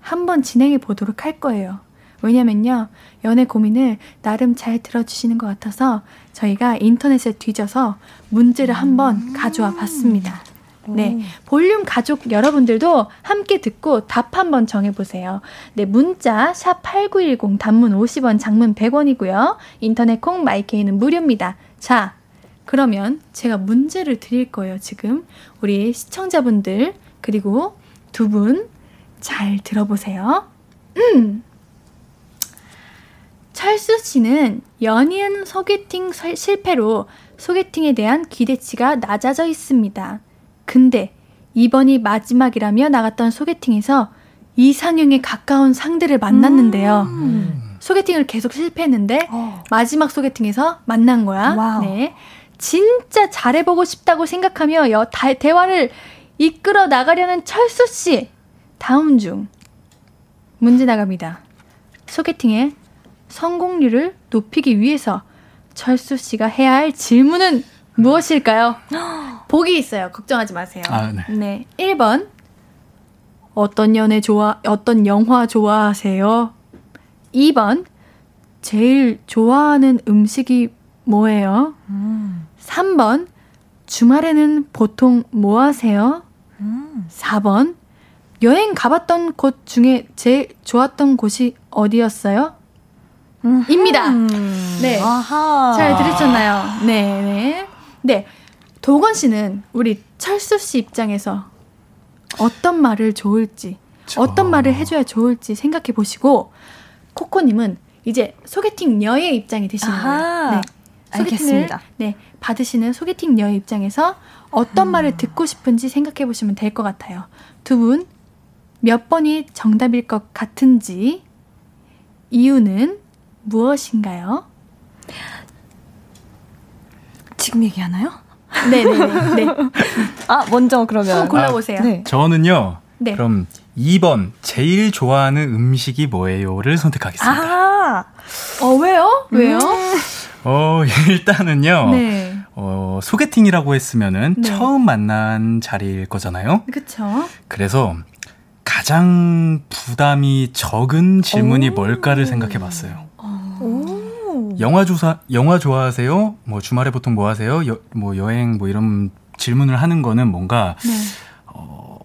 Speaker 1: 한번 진행해 보도록 할 거예요. 왜냐면요, 연애 고민을 나름 잘 들어주시는 것 같아서 저희가 인터넷에 뒤져서 문제를 한번 음. 가져와 봤습니다. 네. 볼륨 가족 여러분들도 함께 듣고 답 한번 정해보세요. 네. 문자, 샵8910, 단문 50원, 장문 100원이고요. 인터넷 콩, 마이케이는 무료입니다. 자, 그러면 제가 문제를 드릴 거예요, 지금. 우리 시청자분들, 그리고 두 분 잘 들어보세요. 음. 철수 씨는 연인 소개팅 실패로 소개팅에 대한 기대치가 낮아져 있습니다. 근데 이번이 마지막이라며 나갔던 소개팅에서 이상형에 가까운 상대를 만났는데요. 음. 소개팅을 계속 실패했는데 어. 마지막 소개팅에서 만난 거야. wow. 네. 진짜 잘해보고 싶다고 생각하며 여, 다, 대화를 이끌어 나가려는 철수 씨. 다음 중 문제 나갑니다. 소개팅의 성공률을 높이기 위해서 철수 씨가 해야 할 질문은 무엇일까요? 보기 있어요. 걱정하지 마세요.
Speaker 3: 아, 네.
Speaker 1: 네. 1번. 어떤 연애 좋아, 어떤 영화 좋아하세요? 2번. 제일 좋아하는 음식이 뭐예요? 음. 3번. 주말에는 보통 뭐 하세요? 음. 4번. 여행 가봤던 곳 중에 제일 좋았던 곳이 어디였어요? 음. 입니다. 네. 아하. 잘 들으셨나요? 네, 네. 네. 도건 씨는 우리 철수 씨 입장에서 어떤 말을 좋을지, 저... 어떤 말을 해줘야 좋을지 생각해 보시고, 코코님은 이제 소개팅 여의 입장이 되시는 거예요. 네.
Speaker 2: 알겠습니다.
Speaker 1: 네, 받으시는 소개팅 여의 입장에서 어떤 음. 말을 듣고 싶은지 생각해 보시면 될 것 같아요. 두 분 몇 번이 정답일 것 같은지 이유는 무엇인가요?
Speaker 2: 지금 얘기하나요?
Speaker 1: 네네네. 네.
Speaker 2: 아, 먼저 그러면.
Speaker 1: 어, 골라보세요. 아, 네.
Speaker 3: 저는요. 네. 그럼 2번, 제일 좋아하는 음식이 뭐예요?를 선택하겠습니다.
Speaker 1: 아, 어, 왜요? 왜요? 음.
Speaker 3: 어, 일단은요. 네. 어, 소개팅이라고 했으면은 네. 처음 만난 자리일 거잖아요.
Speaker 1: 그렇죠.
Speaker 3: 그래서 가장 부담이 적은 질문이 오. 뭘까를 생각해 봤어요. 영화 조사 영화 좋아하세요? 뭐 주말에 보통 뭐 하세요? 여, 뭐 여행 뭐 이런 질문을 하는 거는 뭔가 네. 어,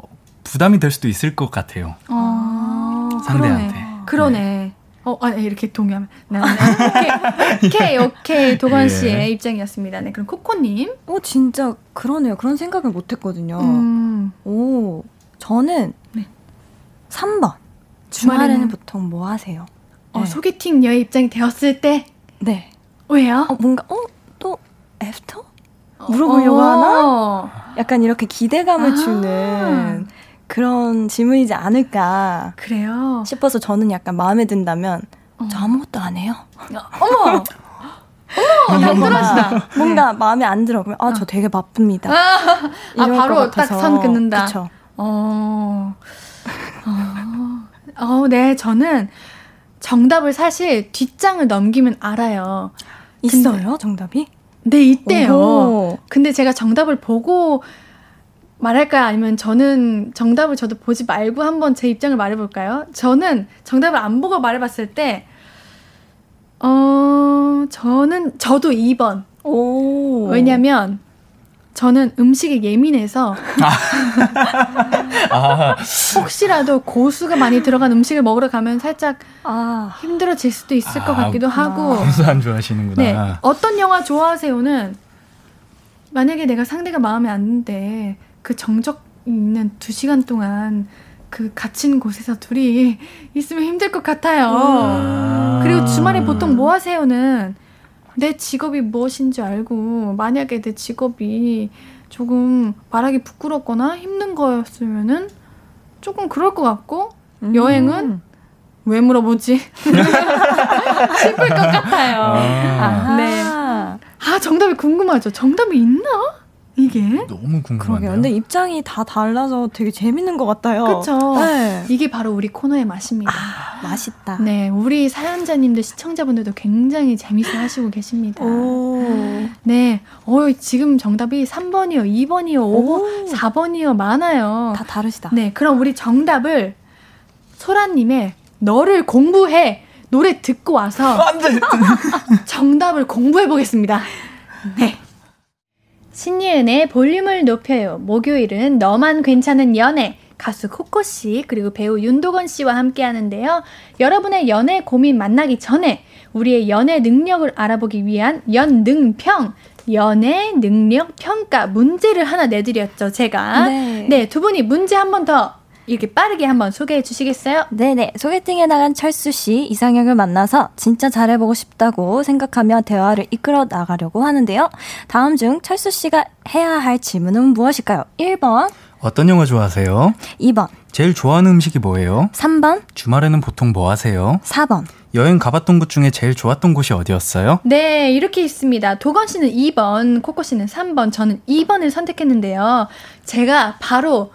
Speaker 3: 부담이 될 수도 있을 것 같아요. 아, 상대한테.
Speaker 1: 그러네. 그러네. 네. 어, 아, 네, 이렇게 동의하면. 네, 네. 오케이, 오케이, 오케이. 도건 예. 씨의 입장이었습니다. 네, 그럼 코코님.
Speaker 2: 어, 진짜 그러네요. 그런 생각을 못 했거든요. 음. 오, 저는 네. 3번. 주말에는, 주말에는 보통 뭐 하세요?
Speaker 1: 어, 네. 소개팅 여의 입장이 되었을 때?
Speaker 2: 네.
Speaker 1: 왜요?
Speaker 2: 어, 뭔가, 어, 또, 애프터? 물어보려고 어. 하나? 약간 이렇게 기대감을 아. 주는 그런 질문이지 않을까.
Speaker 1: 그래요?
Speaker 2: 싶어서 저는 약간 마음에 든다면, 어. 저 아무것도 안 해요.
Speaker 1: 어머! 어머,
Speaker 2: 당돌하시다. 뭔가 네. 마음에 안 들어. 그러면, 아, 저 되게 바쁩니다. 아,
Speaker 1: 아 바로 딱 선 긋는다. 그쵸. 어. 어. 어, 네, 저는 정답을 사실 뒷장을 넘기면 알아요.
Speaker 2: 있어요, 근데, 정답이?
Speaker 1: 네, 있대요. 오. 근데 제가 정답을 보고 말할까요? 아니면 저는 정답을 저도 보지 말고 한번 제 입장을 말해볼까요? 저는 정답을 안 보고 말해봤을 때, 어, 저는, 저도 2번. 오. 왜냐면, 저는 음식에 예민해서 아. 혹시라도 고수가 많이 들어간 음식을 먹으러 가면 살짝 아. 힘들어질 수도 있을 아, 것 같기도 하고
Speaker 3: 고수 안 좋아하시는구나. 네.
Speaker 1: 어떤 영화 좋아하세요는 만약에 내가 상대가 마음에 안 드는데 그 정적 있는 두 시간 동안 그 갇힌 곳에서 둘이 있으면 힘들 것 같아요. 음. 그리고 주말에 보통 뭐 하세요는 내 직업이 무엇인지 알고 만약에 내 직업이 조금 말하기 부끄럽거나 힘든 거였으면은 조금 그럴 것 같고 음. 여행은 왜 물어보지? 싶을 것 같아요. 아. 네. 아 정답이 궁금하죠. 정답이 있나? 이게
Speaker 3: 너무 궁금해요.
Speaker 2: 근데 입장이 다 달라서 되게 재밌는 것 같아요.
Speaker 1: 그렇죠. 네. 이게 바로 우리 코너의 맛입니다.
Speaker 2: 아, 맛있다.
Speaker 1: 네, 우리 사연자님들 시청자분들도 굉장히 재밌어하시고 계십니다. 오. 네, 어 지금 정답이 3번이요, 2번이요, 5번, 4번이요 많아요.
Speaker 2: 다 다르시다.
Speaker 1: 네, 그럼 우리 정답을 소라님의 너를 공부해 노래 듣고 와서 정답을 공부해 보겠습니다. 네. 신예은의 볼륨을 높여요. 목요일은 너만 괜찮은 연애. 가수 코코 씨, 그리고 배우 윤도건 씨와 함께 하는데요. 여러분의 연애 고민 만나기 전에 우리의 연애 능력을 알아보기 위한 연능평, 연애 능력 평가 문제를 하나 내드렸죠, 제가. 네. 네, 두 분이 문제 한 번 더 이렇게 빠르게 한번 소개해 주시겠어요?
Speaker 2: 네네. 소개팅에 나간 철수 씨 이상형을 만나서 진짜 잘해보고 싶다고 생각하며 대화를 이끌어 나가려고 하는데요. 다음 중 철수 씨가 해야 할 질문은 무엇일까요? 1번.
Speaker 3: 어떤 영화 좋아하세요?
Speaker 2: 2번.
Speaker 3: 제일 좋아하는 음식이 뭐예요?
Speaker 2: 3번.
Speaker 3: 주말에는 보통 뭐 하세요?
Speaker 2: 4번.
Speaker 3: 여행 가봤던 곳 중에 제일 좋았던 곳이 어디였어요?
Speaker 1: 네, 이렇게 있습니다. 도건 씨는 2번, 코코 씨는 3번, 저는 2번을 선택했는데요. 제가 바로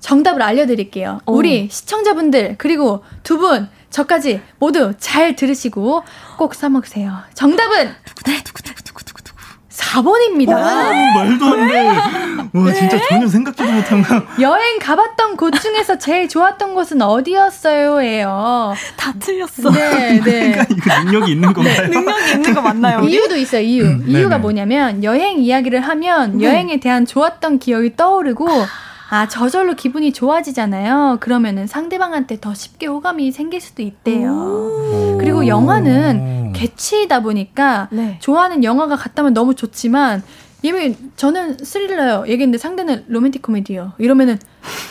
Speaker 1: 정답을 알려드릴게요. 오. 우리 시청자분들 그리고 두 분 저까지 모두 잘 들으시고 꼭 써먹으세요. 정답은 4번입니다. 와,
Speaker 3: 말도 안 돼. 와, 진짜 네? 전혀 생각지도 못한 거.
Speaker 1: 여행 가봤던 곳 중에서 제일 좋았던 곳은 어디였어요? 예요.
Speaker 2: 다 틀렸어.
Speaker 1: 네, 네.
Speaker 3: 그러니까 이거 능력이 있는 건가요? 네,
Speaker 2: 능력이 있는 거 맞나요?
Speaker 1: 이유도 있어요, 이유. 음, 이유가 네네. 뭐냐면, 여행 이야기를 하면 네. 여행에 대한 좋았던 기억이 떠오르고, 아, 저절로 기분이 좋아지잖아요. 그러면은 상대방한테 더 쉽게 호감이 생길 수도 있대요. 그리고 영화는 개취이다 보니까 네. 좋아하는 영화가 같다면 너무 좋지만 예면 저는 스릴러요. 얘기했는데 상대는 로맨틱 코미디요. 이러면은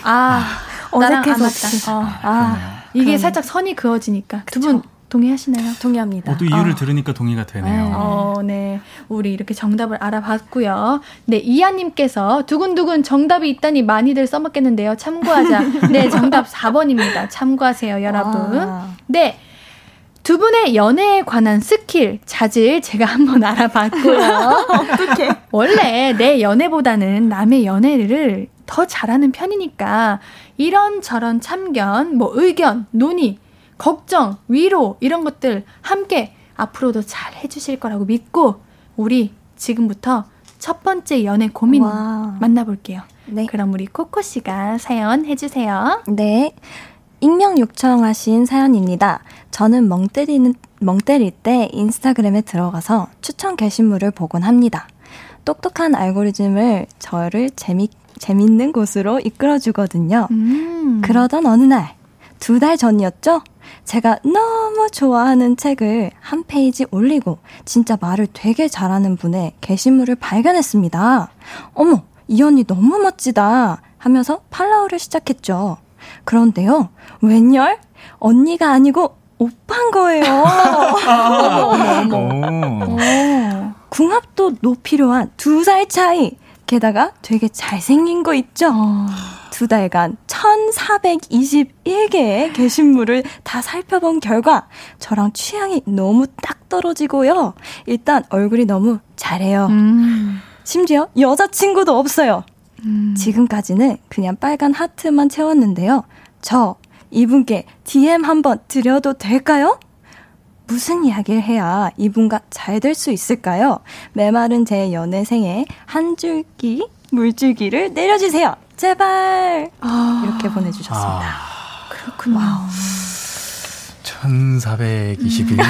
Speaker 1: 아, 아 나랑 안 맞다. 어, 아, 이게 살짝 선이 그어지니까 두 분 동의하시나요?
Speaker 2: 동의합니다.
Speaker 3: 모두 이유를 어. 들으니까 동의가 되네요. 네.
Speaker 1: 어, 네. 우리 이렇게 정답을 알아봤고요. 네, 이하님께서 두근두근 정답이 있다니 많이들 써먹겠는데요. 참고하자. 네, 정답 4번입니다. 참고하세요, 여러분. 와. 네. 두 분의 연애에 관한 스킬, 자질 제가 한번 알아봤고요.
Speaker 2: 어떻게?
Speaker 1: 원래 내 연애보다는 남의 연애를 더 잘하는 편이니까 이런저런 참견, 뭐 의견, 논의 걱정, 위로 이런 것들 함께 앞으로도 잘 해주실 거라고 믿고 우리 지금부터 첫 번째 연애 고민 와. 만나볼게요. 네. 그럼 우리 코코 씨가 사연 해주세요.
Speaker 2: 네. 익명 요청하신 사연입니다. 저는 멍 때리는 멍 때릴 때 인스타그램에 들어가서 추천 게시물을 보곤 합니다. 똑똑한 알고리즘을 저를 재미 재밌는 곳으로 이끌어 주거든요. 음. 그러던 어느 날, 두 달 전이었죠? 제가 너무 좋아하는 책을 한 페이지 올리고 진짜 말을 되게 잘하는 분의 게시물을 발견했습니다. 어머, 이 언니 너무 멋지다 하면서 팔로우를 시작했죠. 그런데요, 웬열? 언니가 아니고 오빠인 거예요. 어머, 어머, 어머. 궁합도 높이로 한두 살 차이. 게다가 되게 잘생긴 거 있죠? 어. 두 달간 1421개의 게시물을 다 살펴본 결과 저랑 취향이 너무 딱 떨어지고요. 일단 얼굴이 너무 잘해요. 음. 심지어 여자친구도 없어요. 음. 지금까지는 그냥 빨간 하트만 채웠는데요. 저 이분께 DM 한번 드려도 될까요? 무슨 이야기를 해야 이분과 잘 될 수 있을까요? 메마른 제 연애생에 한 줄기 물줄기를 내려주세요. 제발. 아. 이렇게 보내주셨습니다. 아.
Speaker 1: 그렇군요.
Speaker 3: 1421개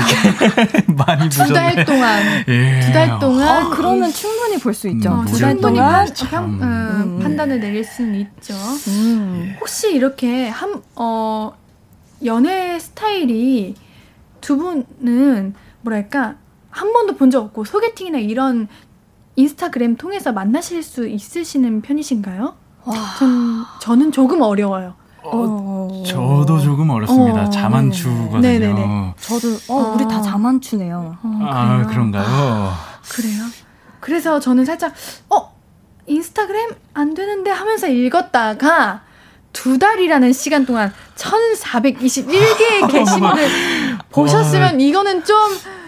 Speaker 3: 음. 많이 보셨네.
Speaker 1: 두달 동안. 예. 두달 동안.
Speaker 2: 아, 그러면 충분히 볼 수 있죠.
Speaker 1: 음, 두달 동안 참, 음, 음, 판단을 내릴 수는 있죠. 음. 혹시 이렇게 한, 어, 연애 스타일이 두 분은 뭐랄까 한 번도 본 적 없고 소개팅이나 이런 인스타그램 통해서 만나실 수 있으시는 편이신가요? 와. 전 저는 조금 어려워요. 어,
Speaker 3: 어, 저도 조금 어렵습니다. 어, 자만추거든요. 네네네.
Speaker 2: 저도 어, 우리 다 아. 자만추네요.
Speaker 3: 어, 아 그런가요? 아,
Speaker 1: 그래요? 그래서 저는 살짝 어 인스타그램 안 되는데 하면서 읽었다가 두 달이라는 시간 동안 1421개의 게시물을 보셨으면 이거는 좀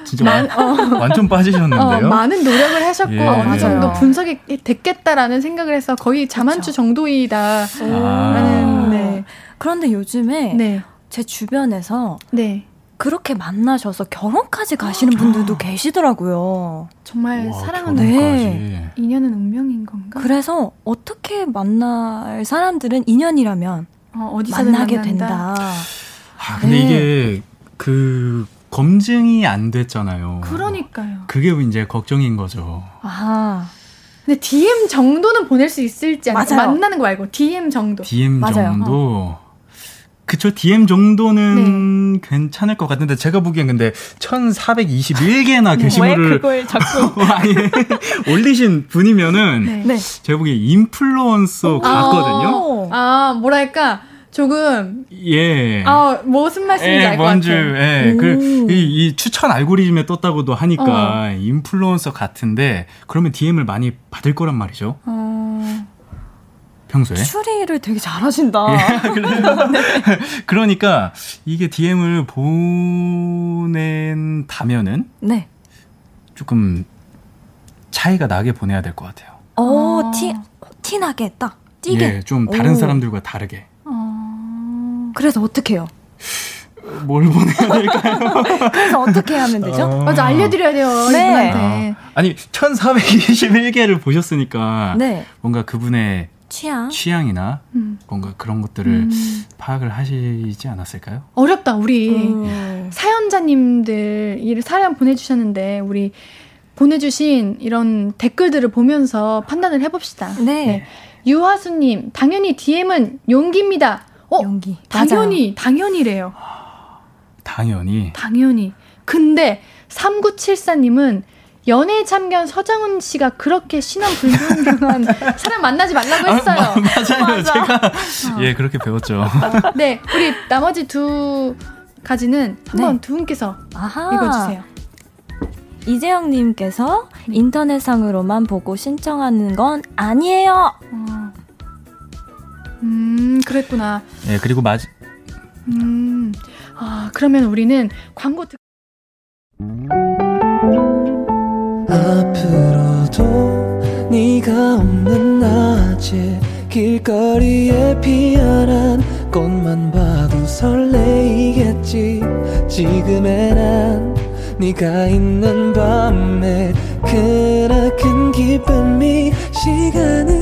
Speaker 3: 진짜 만, 어, 완전 빠지셨는데요.
Speaker 1: 어, 많은 노력을 하셨고 예. 어느 정도 분석이 됐겠다라는 생각을 해서 거의 자만추 정도이다라는 아. 네.
Speaker 2: 그런데 요즘에 네. 제 주변에서 네. 그렇게 만나셔서 결혼까지 가시는 분들도 계시더라고요.
Speaker 1: 정말 와, 사랑은 네. 인연은 운명인 건가?
Speaker 2: 그래서 어떻게 만날 사람들은 인연이라면 어, 만나게 만난다. 된다.
Speaker 3: 아, 근데 네. 이게 그 검증이 안 됐잖아요.
Speaker 1: 그러니까요.
Speaker 3: 그게 이제 걱정인 거죠.
Speaker 1: 아. 근데 DM 정도는 보낼 수 있을지 맞아요. 만나는 거 말고 DM 정도.
Speaker 3: DM 맞아요. 정도. 어. 그쵸 DM 정도는 네. 괜찮을 것 같은데 제가 보기엔 근데 1421개나 게시물을
Speaker 1: 왜 그걸 자꾸 아니,
Speaker 3: 올리신 분이면은 네. 네. 제가 보기엔 인플루언서 같거든요.
Speaker 1: 아 뭐랄까 조금
Speaker 3: 예.
Speaker 1: 아 무슨 말씀인지 예, 알것 같아요.
Speaker 3: 예, 그, 이, 이, 추천 알고리즘에 떴다고도 하니까 어. 인플루언서 같은데 그러면 DM을 많이 받을 거란 말이죠. 어. 평소에
Speaker 2: 추리를 되게 잘하신다. 예,
Speaker 3: 네. 그러니까 이게 DM을 보낸다면은 네. 조금 차이가 나게 보내야 될 것 같아요.
Speaker 2: 어, 티, 티나게 딱 띄게.
Speaker 3: 예, 좀 다른 오. 사람들과 다르게.
Speaker 2: 어... 그래서 어떻게 해요?
Speaker 3: 뭘 보내야 될까요?
Speaker 2: 그래서 어떻게 하면 되죠?
Speaker 1: 어... 맞아, 알려드려야 돼요. 네. 어...
Speaker 3: 아니, 1421개를 보셨으니까 네. 뭔가 그분의
Speaker 2: 취향
Speaker 3: 취향이나 음. 뭔가 그런 것들을 음. 파악을 하시지 않았을까요?
Speaker 1: 어렵다 우리 음. 사연자님들 이 사연 보내주셨는데 우리 보내주신 이런 댓글들을 보면서 판단을 해봅시다. 네. 네. 유하수님 당연히 DM은 용기입니다. 어, 용기. 당연히 맞아요. 당연히래요.
Speaker 3: 당연히.
Speaker 1: 당연히. 근데 3974님은 연애 참견 서장훈 씨가 그렇게 신원 불분명한 사람 만나지 말라고 아, 했어요. 아,
Speaker 3: 맞아요. 맞아. 제가 어. 예 그렇게 배웠죠.
Speaker 1: 네, 우리 나머지 두 가지는 한번 네. 두 분께서 아하. 읽어주세요.
Speaker 2: 이재영님께서 네. 인터넷상으로만 보고 신청하는 건 아니에요. 어.
Speaker 1: 음, 그랬구나.
Speaker 3: 예, 그리고 마지.
Speaker 1: 음, 아 그러면 우리는 광고 듣. 앞으로도 네가 없는 낮에 길거리에 피어난 꽃만 봐도 설레이겠지 지금의 난
Speaker 4: 네가 있는 밤에 그나큰 기쁨이 시간을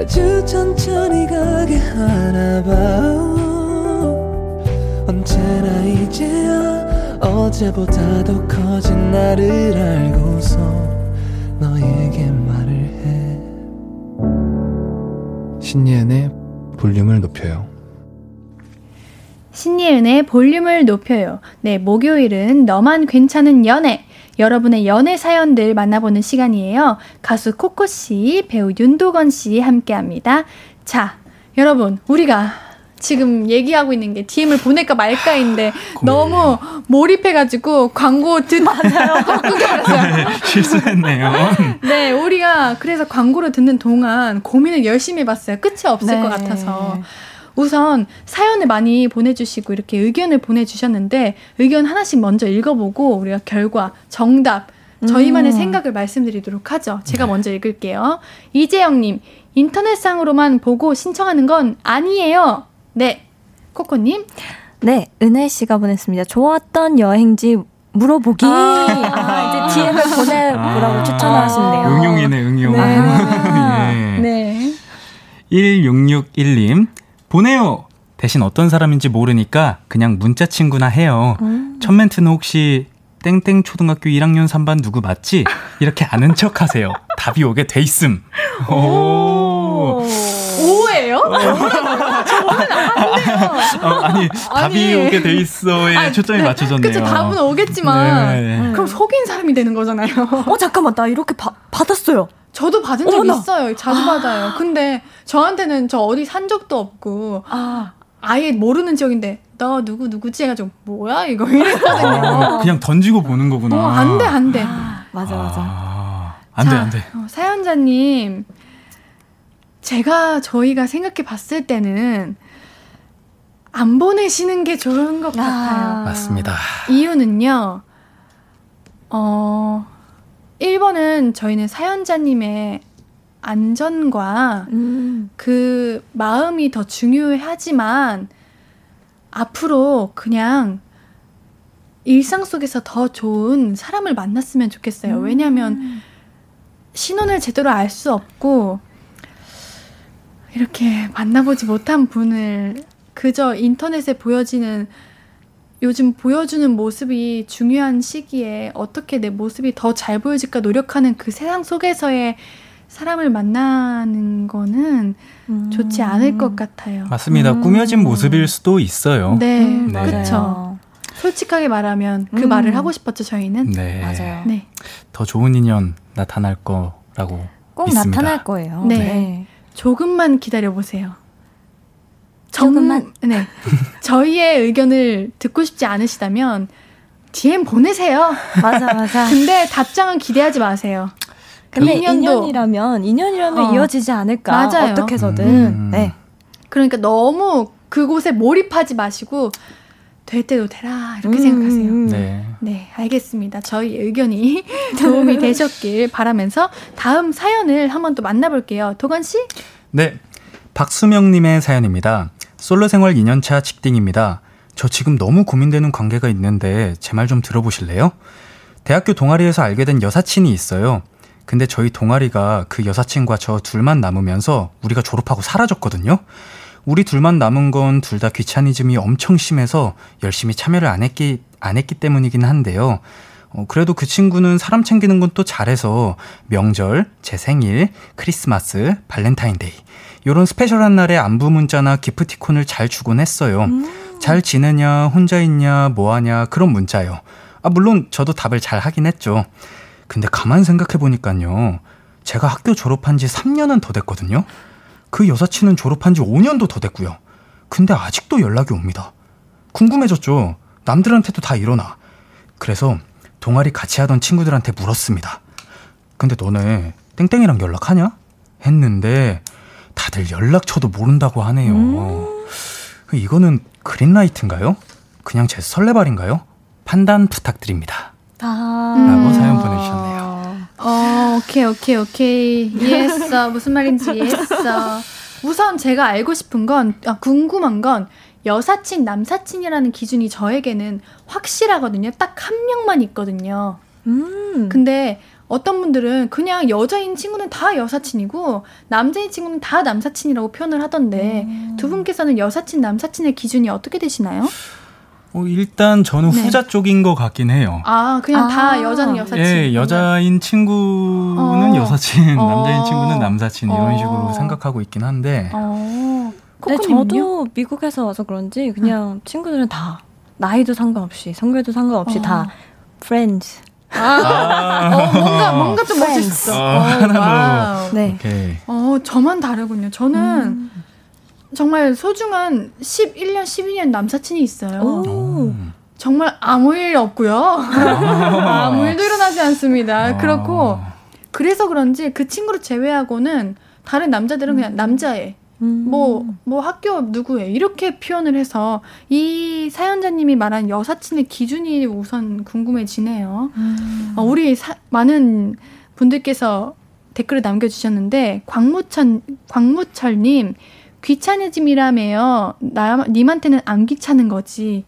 Speaker 4: 아주 천천히 가게 하나 봐 언제나 이제야 어제보다 더 커진 나를 알고서 너에게 말을 해 신예은의 볼륨을 높여요
Speaker 1: 신예은의 볼륨을 높여요. 네, 목요일은 너만 괜찮은 연애. 여러분의 연애 사연들 만나보는 시간이에요. 가수 코코 씨, 배우 윤도건 씨 함께 합니다. 자, 여러분, 우리가 지금 얘기하고 있는 게 DM을 보낼까 말까인데 너무 몰입해가지고 광고 듣 맞아요. 끊겨버렸어요.
Speaker 3: 실수했네요.
Speaker 1: 네, 우리가 그래서 광고를 듣는 동안 고민을 열심히 해봤어요. 끝이 없을 네. 것 같아서. 우선 사연을 많이 보내주시고 이렇게 의견을 보내주셨는데 의견 하나씩 먼저 읽어보고 우리가 결과, 정답, 저희만의 음. 생각을 말씀드리도록 하죠. 제가 네. 먼저 읽을게요. 이재영님, 인터넷상으로만 보고 신청하는 건 아니에요. 네. 코코님.
Speaker 2: 네, 은혜 씨가 보냈습니다. 좋았던 여행지 물어보기. 아, 아 이제 DM을 보내보라고 아, 추천하시네요.
Speaker 3: 응용이네, 응용. 네. 예. 네. 1661님, 보내요! 대신 어떤 사람인지 모르니까 그냥 문자 친구나 해요. 음. 첫 멘트는 혹시 땡땡 초등학교 1학년 3반 누구 맞지? 이렇게 아는 척 하세요. 답이 오게 돼 있음. 오.
Speaker 1: 오예요? 저는.
Speaker 3: 어, 아니, 답이 아니. 오게 돼 있어에 아, 초점이 네. 맞춰졌네요.
Speaker 1: 그쵸, 답은 오겠지만. 네. 그럼 속인 사람이 되는 거잖아요.
Speaker 2: 어, 잠깐만, 나 이렇게 바, 받았어요.
Speaker 1: 저도 받은 적 어머나. 있어요. 자주 아. 받아요. 근데 저한테는 저 어디 산 적도 없고 아. 아예 모르는 지역인데 너 누구 누구지 해가지고 뭐야 이거 이랬거든요.
Speaker 3: 아, 그냥 던지고 보는 거구나.
Speaker 1: 어, 안돼 안돼. 아,
Speaker 2: 맞아 맞아. 아,
Speaker 3: 안돼 안돼.
Speaker 1: 어, 사연자님 제가 저희가 생각해 봤을 때는 안 보내시는 게 좋은 것 아. 같아요.
Speaker 3: 맞습니다.
Speaker 1: 이유는요. 어 1번은 저희는 사연자님의 안전과 음. 그 마음이 더 중요하지만 앞으로 그냥 일상 속에서 더 좋은 사람을 만났으면 좋겠어요. 음. 왜냐하면 신혼을 제대로 알 수 없고 이렇게 만나보지 못한 분을 그저 인터넷에 보여지는 요즘 보여주는 모습이 중요한 시기에 어떻게 내 모습이 더 잘 보여질까 노력하는 그 세상 속에서의 사람을 만나는 거는 음. 좋지 않을 것 같아요.
Speaker 3: 맞습니다. 음. 꾸며진 모습일 수도 있어요.
Speaker 1: 네, 음, 네. 그렇죠. 솔직하게 말하면 그 음. 말을 하고 싶었죠, 저희는.
Speaker 3: 네. 맞아요. 네. 더 좋은 인연 나타날 거라고 꼭 믿습니다.
Speaker 2: 나타날 거예요.
Speaker 1: 네. 네. 조금만 기다려 보세요.
Speaker 2: 조금만.
Speaker 1: 네. 저희의 의견을 듣고 싶지 않으시다면 DM 보내세요.
Speaker 2: 맞아, 맞아.
Speaker 1: 근데 답장은 기대하지 마세요.
Speaker 2: 근데 인연이라면 인연이라면 어. 이어지지 않을까? 맞아요. 어떻게 해서든. 음. 네.
Speaker 1: 그러니까 너무 그곳에 몰입하지 마시고 될 때도 되라 이렇게 음. 생각하세요. 네. 네, 알겠습니다. 저희 의견이 도움이 되셨길 바라면서 다음 사연을 한번 또 만나볼게요. 도건 씨?
Speaker 3: 네. 박수명님의 사연입니다. 솔로 생활 2년차 직딩입니다. 저 지금 너무 고민되는 관계가 있는데 제 말 좀 들어보실래요? 대학교 동아리에서 알게 된 여사친이 있어요. 근데 저희 동아리가 그 여사친과 저 둘만 남으면서 우리가 졸업하고 사라졌거든요. 우리 둘만 남은 건 둘 다 귀차니즘이 엄청 심해서 열심히 참여를 안 했기, 안 했기 때문이긴 한데요. 어, 그래도 그 친구는 사람 챙기는 건 또 잘해서 명절, 제 생일, 크리스마스, 발렌타인데이 요런 special한 날에 안부 문자나 기프티콘을 잘 주곤 했어요. 음. 잘 지내냐, 혼자 있냐, 뭐 하냐, 그런 문자요. 아, 물론 저도 답을 잘 하긴 했죠. 근데 가만 생각해 보니까요. 제가 학교 졸업한 지 3년은 더 됐거든요. 그 여사친은 졸업한 지 5년도 더 됐고요. 근데 아직도 연락이 옵니다. 궁금해졌죠. 남들한테도 다 이러나. 그래서 동아리 같이 하던 친구들한테 물었습니다. 근데 너네 땡땡이랑 연락하냐? 했는데 다들 연락처도 모른다고 하네요. 음. 이거는 그린라이트인가요? 그냥 제 설레발인가요? 판단 부탁드립니다. 아. 라고 사연 보내주셨네요.
Speaker 1: 어, 오케이, 오케이, 오케이. 이해했어. 무슨 말인지 이해했어. 우선 제가 알고 싶은 건, 아, 궁금한 건, 여사친, 남사친이라는 기준이 저에게는 확실하거든요. 딱 한 명만 있거든요. 음. 근데 어떤 분들은 그냥 여자인 친구는 다 여사친이고 남자인 친구는 다 남사친이라고 표현을 하던데 음. 두 분께서는 여사친, 남사친의 기준이 어떻게 되시나요?
Speaker 3: 어, 일단 저는 네. 후자 쪽인 것 같긴 해요.
Speaker 1: 아, 그냥 아. 다 여자는 여사친.
Speaker 3: 예, 여자인 친구는 어. 여사친, 어. 남자인 친구는 남사친 이런 어. 식으로 생각하고 있긴 한데. 어.
Speaker 2: 네, 저도 미국에서 와서 그런지 그냥 응. 친구들은 다 나이도 상관없이 성별도 상관없이 어. 다 friends. 아,
Speaker 1: 아. 어, 뭔가 뭔가 좀 멋있어. 어, 어, 네. 오케이. 어, 저만 다르군요. 저는 음. 정말 소중한 11년, 12년 남사친이 있어요. 오. 정말 아무 일 없고요. 아. 아무 일도 일어나지 않습니다. 아. 그렇고 그래서 그런지 그 친구를 제외하고는 다른 남자들은 그냥 남자애. 뭐, 뭐 학교 누구에 이렇게 표현을 해서 이 사연자님이 말한 여사친의 기준이 우선 궁금해지네요. 음. 어, 우리 사, 많은 분들께서 댓글을 남겨주셨는데 광무천 광무철님 귀차니즘이라며요. 나 님한테는 안 귀찮은 거지.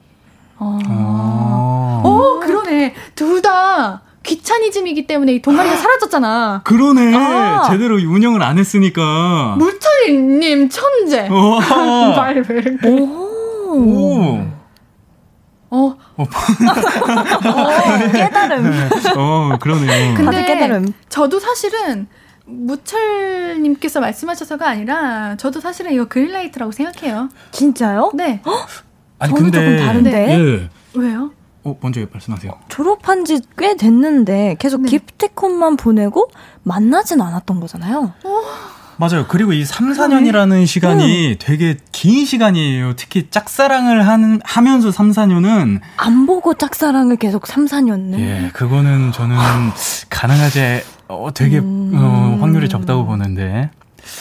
Speaker 1: 어, 아. 어 그러네. 둘 다 귀차니즘이기 때문에 이 동아리가 사라졌잖아.
Speaker 3: 그러네. 아. 제대로 운영을 안 했으니까.
Speaker 1: 물 차리님 천재. 말 왜? 오. 오.
Speaker 2: 어. 어. 깨달음.
Speaker 3: 어, 그러네요.
Speaker 1: 근데 깨달음. 저도 사실은 무철님께서 말씀하셔서가 아니라 저도 사실은 이거 그린라이트라고 생각해요.
Speaker 2: 진짜요?
Speaker 1: 네.
Speaker 3: 아니 저는 근데
Speaker 2: 조금 다른데.
Speaker 3: 예.
Speaker 1: 왜요?
Speaker 3: 어, 먼저 말씀하세요.
Speaker 2: 졸업한 지 꽤 됐는데 계속 네. 기프티콘만 보내고 만나진 않았던 거잖아요. 어.
Speaker 3: 맞아요. 그리고 이 3, 4년이라는 시간이 음. 되게 긴 시간이에요. 특히 짝사랑을 하는, 하면서 3, 4년은.
Speaker 2: 안 보고 짝사랑을 계속 3, 4년은.
Speaker 3: 예, 그거는 저는 가능하지, 어, 되게, 음. 어, 확률이 적다고 보는데.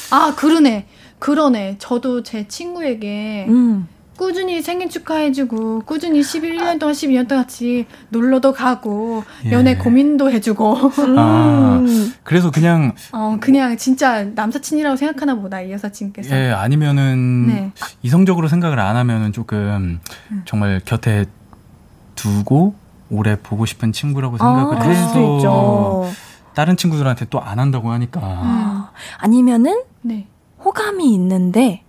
Speaker 1: 아, 그러네. 그러네. 저도 제 친구에게 음. 꾸준히 생일 축하해주고 꾸준히 11년 동안 12년 동안 같이 놀러도 가고 예. 연애 고민도 해주고
Speaker 3: 아, 음. 그래서 그냥
Speaker 1: 어 그냥 진짜 남사친이라고 생각하나 보다 이 여사친께서
Speaker 3: 예 아니면은 네. 이성적으로 생각을 안 하면은 조금 음. 정말 곁에 두고 오래 보고 싶은 친구라고 생각을 아, 해서 다른 친구들한테 또 안 한다고 하니까 음.
Speaker 2: 아니면은 네. 호감이 있는데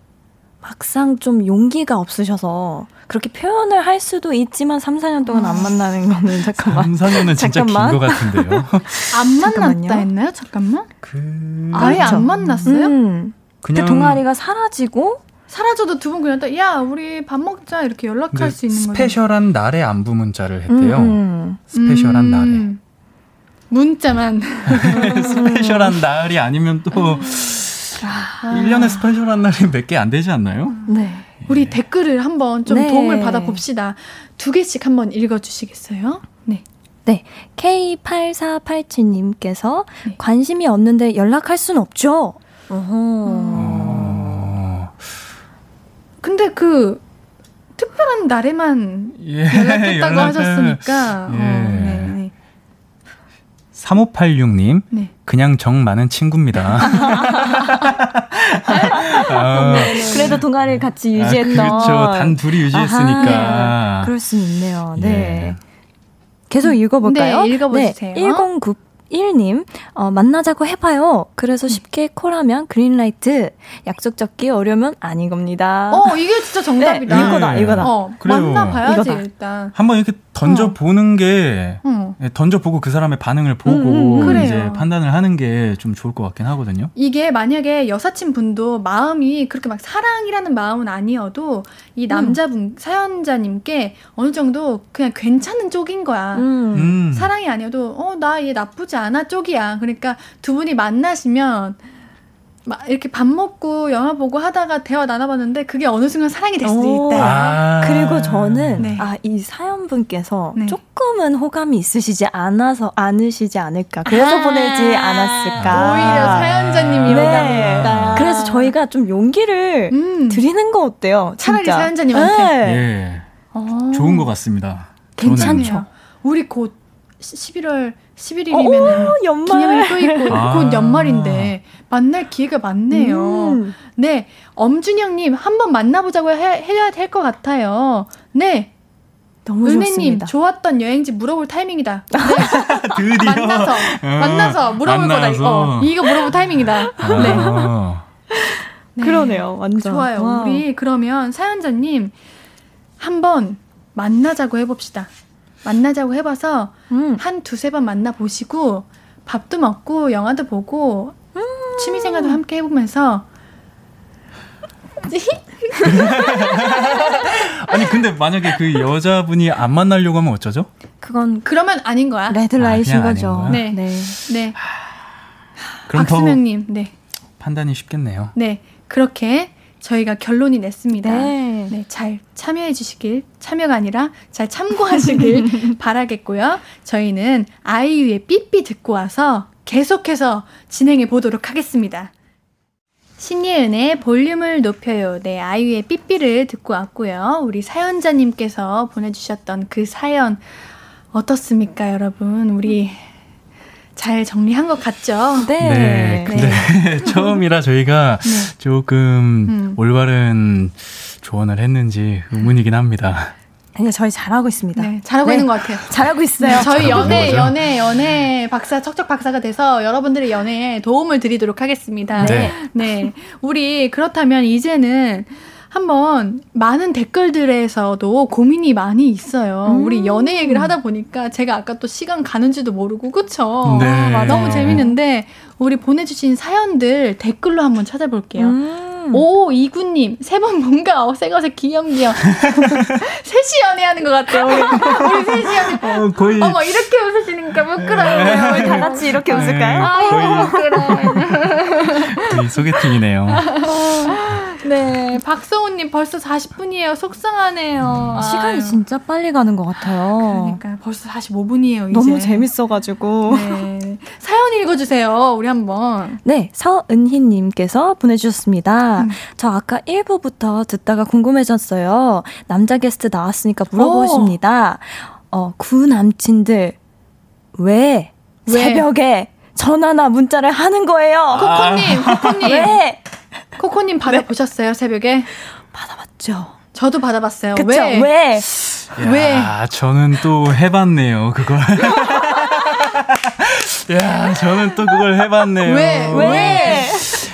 Speaker 2: 막상 좀 용기가 없으셔서 그렇게 표현을 할 수도 있지만 3, 4년 동안 안 만나는 거는 잠깐만.
Speaker 3: 3, 4년은 진짜 긴 것 같은데요.
Speaker 1: 안 만났다 했나요? 잠깐만. 그... 아예 그렇죠. 안 만났어요? 음.
Speaker 2: 그냥 그 동아리가 사라지고
Speaker 1: 사라져도 두 분 그냥 또, 야 우리 밥 먹자 이렇게 연락할 수 있는
Speaker 3: 거죠. special한 날에 안부 문자를 했대요. 음. 음. special한 음. 날에.
Speaker 1: 문자만.
Speaker 3: special한 날이 아니면 또 아. 1년에 special 한 날이 몇 개 안 되지 않나요?
Speaker 1: 네. 우리 네. 댓글을 한번 좀 네. 도움을 받아봅시다. 두 개씩 한번 읽어주시겠어요? 네.
Speaker 2: 네. K8487님께서 네. 관심이 없는데 연락할 순 없죠? 어허.
Speaker 1: 근데 그, 특별한 날에만 예, 연락했다고 하셨으니까. 예. 어, 네, 네.
Speaker 3: 3586님, 네. 그냥 정 많은 친구입니다.
Speaker 2: 어, 그래도 동아리를 같이 아, 유지했던. 아,
Speaker 3: 그렇죠. 단 둘이 유지했으니까. 아하,
Speaker 2: 그럴 수 있네요. 네. 예. 계속 읽어볼까요?
Speaker 1: 네, 읽어보세요. 네,
Speaker 2: 1099 1님, 어, 만나자고 해봐요. 그래서 쉽게 콜하면 그린라이트. 약속 잡기 어려면 아닌 겁니다.
Speaker 1: 어, 이게 진짜 정답이다.
Speaker 2: 네, 이거다, 이거다.
Speaker 1: 어, 만나봐야지, 이거다. 일단.
Speaker 3: 한번 이렇게 던져보는 어. 게, 어. 던져보고 그 사람의 반응을 보고, 음, 음, 이제 판단을 하는 게 좀 좋을 것 같긴 하거든요.
Speaker 1: 이게 만약에 여사친 분도 마음이 그렇게 막 사랑이라는 마음은 아니어도, 이 남자분, 음. 사연자님께 어느 정도 그냥 괜찮은 쪽인 거야. 음. 음. 사랑이 아니어도, 어, 나 얘 나쁘지 않아 쪽이야. 그러니까 두 분이 만나시면 막 이렇게 밥 먹고 영화 보고 하다가 대화 나눠봤는데 그게 어느 순간 사랑이 될 수도 있다. 아~
Speaker 2: 그리고 저는 네. 아이 사연 분께서 네. 조금은 호감이 있으시지 않아서 않으시지 않을까. 그래서 아~ 보내지 않았을까.
Speaker 1: 오히려 사연자님이 네. 호감이 있다.
Speaker 2: 그래서 저희가 좀 용기를 음. 드리는 거 어때요?
Speaker 1: 차라리 진짜. 사연자님한테.
Speaker 3: 네. 예. 어. 좋은 것 같습니다.
Speaker 1: 괜찮죠. 우리 곧 11월 11일이면
Speaker 2: 연말.
Speaker 1: 기념일이 또 있고
Speaker 3: 아.
Speaker 1: 곧 연말인데 만날 기회가 많네요.
Speaker 2: 음.
Speaker 1: 네, 엄준영님 한번 만나보자고 해, 해야 될 것 같아요. 네,
Speaker 2: 너무
Speaker 1: 은혜님
Speaker 2: 좋습니다.
Speaker 1: 좋았던 여행지 물어볼 타이밍이다. 네,
Speaker 3: 드디어
Speaker 1: 만나서
Speaker 3: 어,
Speaker 1: 만나서 물어볼 거다.
Speaker 3: 만나서.
Speaker 1: 이거 이거 물어볼 타이밍이다. 네.
Speaker 3: 아,
Speaker 1: 네.
Speaker 2: 그러네요, 완전.
Speaker 1: 좋아요.
Speaker 2: wow.
Speaker 1: 우리 그러면 사연자님 한번 만나자고 해봅시다. 만나자고 해봐서
Speaker 2: 음.
Speaker 1: 한 두세 번 만나보시고 밥도 먹고 영화도 보고 취미생활도 함께 해보면서
Speaker 3: 아니 근데 만약에 그 여자분이 안 만나려고 하면 어쩌죠?
Speaker 2: 그건
Speaker 1: 그러면 아닌 거야.
Speaker 2: red light인
Speaker 3: 아,
Speaker 2: 거죠.
Speaker 1: 네.
Speaker 2: 네.
Speaker 1: 네.
Speaker 3: 그럼 더
Speaker 1: 박수명님, 네,
Speaker 3: 판단이 쉽겠네요.
Speaker 1: 네 그렇게 저희가 결론이 냈습니다.
Speaker 2: 네.
Speaker 1: 네, 잘 참여해 주시길, 참여가 아니라 잘 참고하시길 바라겠고요. 저희는 아이유의 삐삐 듣고 와서 계속해서 진행해 보도록 하겠습니다. 신예은의 볼륨을 높여요. 네, 아이유의 삐삐를 듣고 왔고요. 우리 사연자님께서 보내주셨던 그 사연 어떻습니까, 여러분? 우리 잘 정리한 것 같죠?
Speaker 2: 네.
Speaker 3: 네, 근데 처음이라 저희가
Speaker 1: 네.
Speaker 3: 조금
Speaker 1: 음.
Speaker 3: 올바른 조언을 했는지 의문이긴 합니다.
Speaker 2: 아니요, 저희 잘하고 있습니다.
Speaker 1: 네, 잘하고
Speaker 2: 네.
Speaker 1: 있는 것 같아요.
Speaker 2: 잘하고 있어요.
Speaker 1: 저희
Speaker 3: 잘하고
Speaker 1: 연애,
Speaker 3: 거죠?
Speaker 1: 연애, 연애 박사, 척척 박사가 돼서 여러분들의 연애에 도움을 드리도록 하겠습니다.
Speaker 3: 네.
Speaker 1: 네. 우리 그렇다면 이제는 한번 많은 댓글들에서도 고민이 많이 있어요.
Speaker 2: 음.
Speaker 1: 우리 연애 얘기를 하다 보니까 제가 아까 또 시간 가는지도 모르고, 그쵸?
Speaker 3: 네.
Speaker 1: 아. 너무 재밌는데, 우리 보내주신 사연들 댓글로 한번 찾아볼게요.
Speaker 2: 음.
Speaker 1: 오, 이구님, 세 번 뭔가 어색어색 귀염귀염. 셋이 연애하는 것 같아요. 우리, 우리 셋이 연애.
Speaker 3: 어, 거의
Speaker 1: 어머, 이렇게 웃으시니까 부끄러워요.
Speaker 2: 우리 다 같이 이렇게
Speaker 3: 네.
Speaker 2: 웃을까요?
Speaker 1: 아이고, 부끄러워요.
Speaker 3: 거의 소개팅이네요.
Speaker 1: 네, 박성우님 벌써 40분이에요. 속상하네요.
Speaker 2: 시간이
Speaker 1: 아유.
Speaker 2: 진짜 빨리 가는 것 같아요.
Speaker 1: 그러니까 벌써 45분이에요. 이제.
Speaker 2: 너무 재밌어가지고.
Speaker 1: 네. 사연 읽어주세요. 우리 한번.
Speaker 2: 네, 서은희님께서 보내주셨습니다.
Speaker 1: 음.
Speaker 2: 저 아까 1부부터 듣다가 궁금해졌어요. 남자 게스트 나왔으니까 물어보십니다. 어, 구 남친들, 왜,
Speaker 1: 왜?
Speaker 2: 새벽에 전화나 문자를 하는 거예요?
Speaker 1: 코코님, 코코님,
Speaker 2: 왜?
Speaker 1: 코코님 받아보셨어요 새벽에?
Speaker 2: 받아봤죠.
Speaker 1: 저도 받아봤어요.
Speaker 2: 그쵸?
Speaker 1: 왜?
Speaker 2: 왜?
Speaker 1: 왜?
Speaker 3: 야, 저는 또 해봤네요, 그걸. 야, 저는 또 그걸 해봤네요.
Speaker 1: 왜? 왜?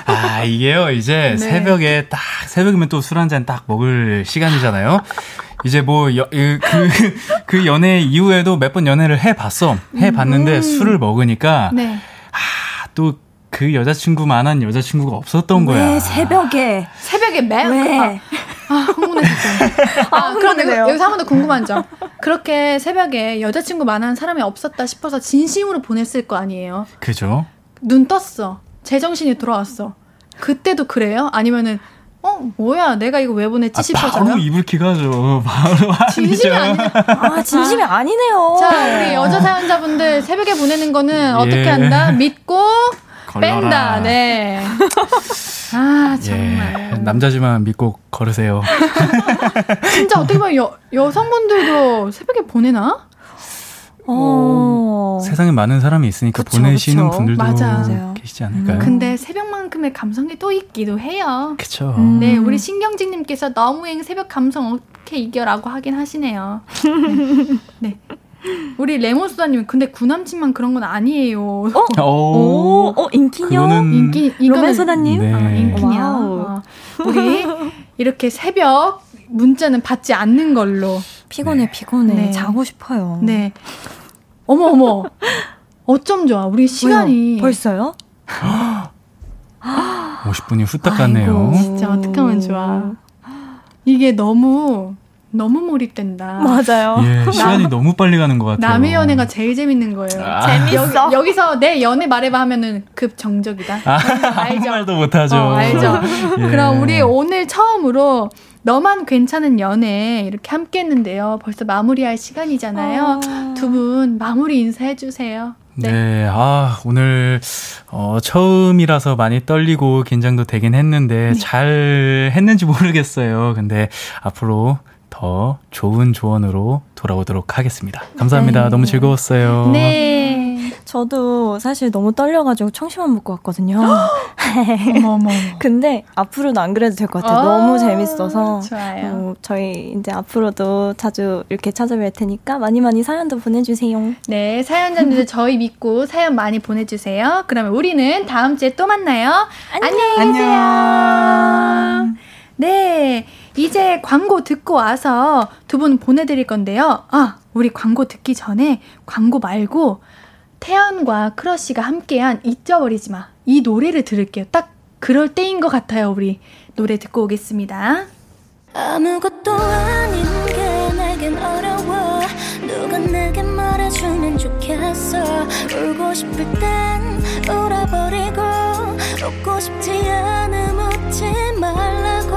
Speaker 3: 아, 이게요, 이제
Speaker 1: 네.
Speaker 3: 새벽에 딱, 새벽이면 또 술 한 잔 딱 먹을 시간이잖아요. 이제 뭐, 여, 그, 그, 그 연애 이후에도 몇 번 연애를 해봤어. 해봤는데 술을 먹으니까,
Speaker 1: 음. 네.
Speaker 3: 아, 또 그 여자친구만한 여자친구가 없었던 거야.
Speaker 2: 왜 새벽에?
Speaker 1: 새벽에 매?
Speaker 2: 왜?
Speaker 1: 아, 흥분했었죠. 아, 그런데
Speaker 2: 흥분되네요.
Speaker 1: 여기서 한 번 더 궁금한 점. 그렇게 새벽에 여자친구 만난 사람이 없었다 싶어서 진심으로 보냈을 거 아니에요.
Speaker 3: 그죠?
Speaker 1: 눈 떴어. 제정신이 돌아왔어. 그때도 그래요? 아니면은 어 뭐야 내가 이거 왜 보냈지
Speaker 3: 아,
Speaker 1: 싶어서요?
Speaker 3: 바로 이불킥 하죠. 바로
Speaker 1: 진심이
Speaker 3: 아니죠.
Speaker 1: 아니죠.
Speaker 2: 아, 진심이 아 니네요.
Speaker 1: 자 우리 여자 사연자분들 새벽에 보내는 거는 어떻게
Speaker 3: 예.
Speaker 1: 한다? 믿고
Speaker 3: 걸러라.
Speaker 1: 뺀다. 네. 아
Speaker 3: 예,
Speaker 1: 정말.
Speaker 3: 남자지만 믿고 걸으세요.
Speaker 1: 진짜 어떻게 보면 여, 여성분들도 새벽에 보내나?
Speaker 2: 어.
Speaker 3: 세상에 많은 사람이 있으니까
Speaker 2: 그쵸,
Speaker 3: 보내시는
Speaker 2: 그쵸.
Speaker 3: 분들도
Speaker 1: 맞아.
Speaker 3: 계시지 않을까요?
Speaker 1: 근데 새벽만큼의 감성이 또 있기도 해요.
Speaker 3: 그쵸.
Speaker 2: 음.
Speaker 1: 네, 우리 신경진님께서 너무행 새벽 감성 어떻게 이겨라고 하긴 하시네요. 네. 네. 우리 레몬수다님, 근데 구남친만 그런 건 아니에요.
Speaker 2: 오,
Speaker 3: 오,
Speaker 2: 어, 인기녀?
Speaker 3: 그거는
Speaker 1: 인기, 이거는
Speaker 2: 로맨소다님?
Speaker 3: 네.
Speaker 1: 아.
Speaker 2: wow.
Speaker 1: 어, 우리 이렇게 새벽 문자는 받지 않는 걸로.
Speaker 2: 피곤해, 피곤해.
Speaker 1: 네.
Speaker 2: 자고 싶어요.
Speaker 1: 네. 어머, 어머. 어쩜 좋아. 우리 시간이.
Speaker 2: 왜요? 벌써요?
Speaker 3: 50분이 후딱 갔네요.
Speaker 1: 진짜 어떡하면 좋아. 이게 너무, 너무 몰입된다.
Speaker 2: 맞아요.
Speaker 3: 예, 시간이 너무 빨리 가는 것 같아요.
Speaker 1: 남의 연애가 제일 재밌는 거예요.
Speaker 3: 아.
Speaker 2: 재밌어.
Speaker 1: 여기, 서내 연애 말해봐 하면은 급 정적이다.
Speaker 3: 아, 아무
Speaker 1: 알죠?
Speaker 3: 말도 못하죠.
Speaker 1: 어, 알죠?
Speaker 3: 예.
Speaker 1: 그럼 우리 오늘 처음으로 너만 괜찮은 연애 이렇게 함께 했는데요. 벌써 마무리할 시간이잖아요.
Speaker 2: 어.
Speaker 1: 두분 마무리 인사해 주세요.
Speaker 3: 네. 아, 오늘, 어, 처음이라서 많이 떨리고 긴장도 되긴 했는데,
Speaker 1: 네.
Speaker 3: 잘 했는지 모르겠어요. 근데 앞으로 더 좋은 조언으로 돌아오도록 하겠습니다. 감사합니다.
Speaker 2: 네.
Speaker 3: 너무 즐거웠어요.
Speaker 1: 네.
Speaker 2: 저도 사실 너무 떨려가지고 청심환 먹고 왔거든요.
Speaker 1: 어머, 어머.
Speaker 2: 근데 앞으로도 안 그래도 될 것 같아요. 너무 재밌어서.
Speaker 1: 좋아요.
Speaker 2: 어, 저희 이제 앞으로도 자주 이렇게 찾아뵐 테니까 많이 많이 사연도 보내주세요.
Speaker 1: 네, 사연자님들 저희 믿고 사연 많이 보내주세요. 그러면 우리는 다음 주에 또 만나요. 안녕히 계세요.
Speaker 3: 안녕.
Speaker 1: 네, 이제 광고 듣고 와서 두 분 보내드릴 건데요. 아, 우리 광고 듣기 전에 광고 말고 태연과 크러쉬가 함께한 잊어버리지 마. 이 노래를 들을게요. 딱 그럴 때인 것 같아요. 우리 노래 듣고 오겠습니다.
Speaker 5: 아무것도 아닌 게 내겐 어려워 누가 내게 말해주면 좋겠어 울고 싶을 땐 울어버리고 웃고 싶지 않음 웃지 말라고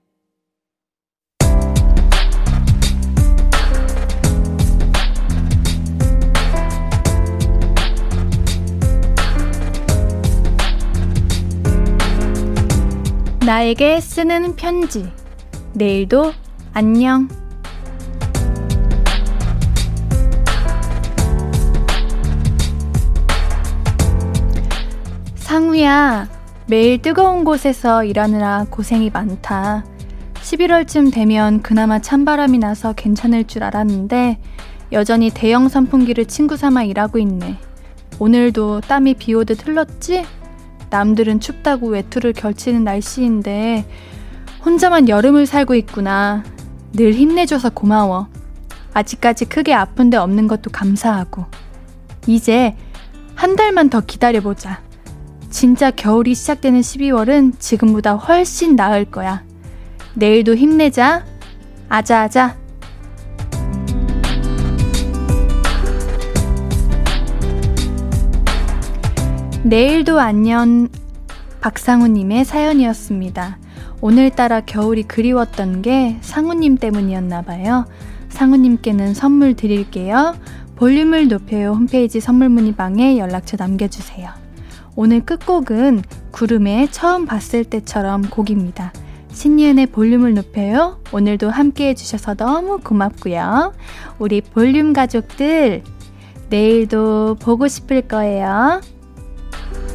Speaker 1: 나에게 쓰는 편지. 내일도 안녕. 상우야, 매일 뜨거운 곳에서 일하느라 고생이 많다. 11월쯤 되면 그나마 찬바람이 나서 괜찮을 줄 알았는데 여전히 대형 선풍기를 친구 삼아 일하고 있네. 오늘도 땀이 비 오듯 흘렀지? 남들은 춥다고 외투를 걸치는 날씨인데 혼자만 여름을 살고 있구나. 늘 힘내줘서 고마워. 아직까지 크게 아픈 데 없는 것도 감사하고. 이제 한 달만 더 기다려보자. 진짜 겨울이 시작되는 12월은 지금보다 훨씬 나을 거야. 내일도 힘내자. 아자아자. 내일도 안녕 박상우님의 사연이었습니다. 오늘따라 겨울이 그리웠던 게 상우님 때문이었나 봐요. 상우님께는 선물 드릴게요. 볼륨을 높여요 홈페이지 선물 문의방에 연락처 남겨주세요. 오늘 끝곡은 구름의 처음 봤을 때처럼 곡입니다. 신예은의 볼륨을 높여요. 오늘도 함께 해주셔서 너무 고맙고요. 우리 볼륨 가족들, 내일도 보고 싶을 거예요. Thank you.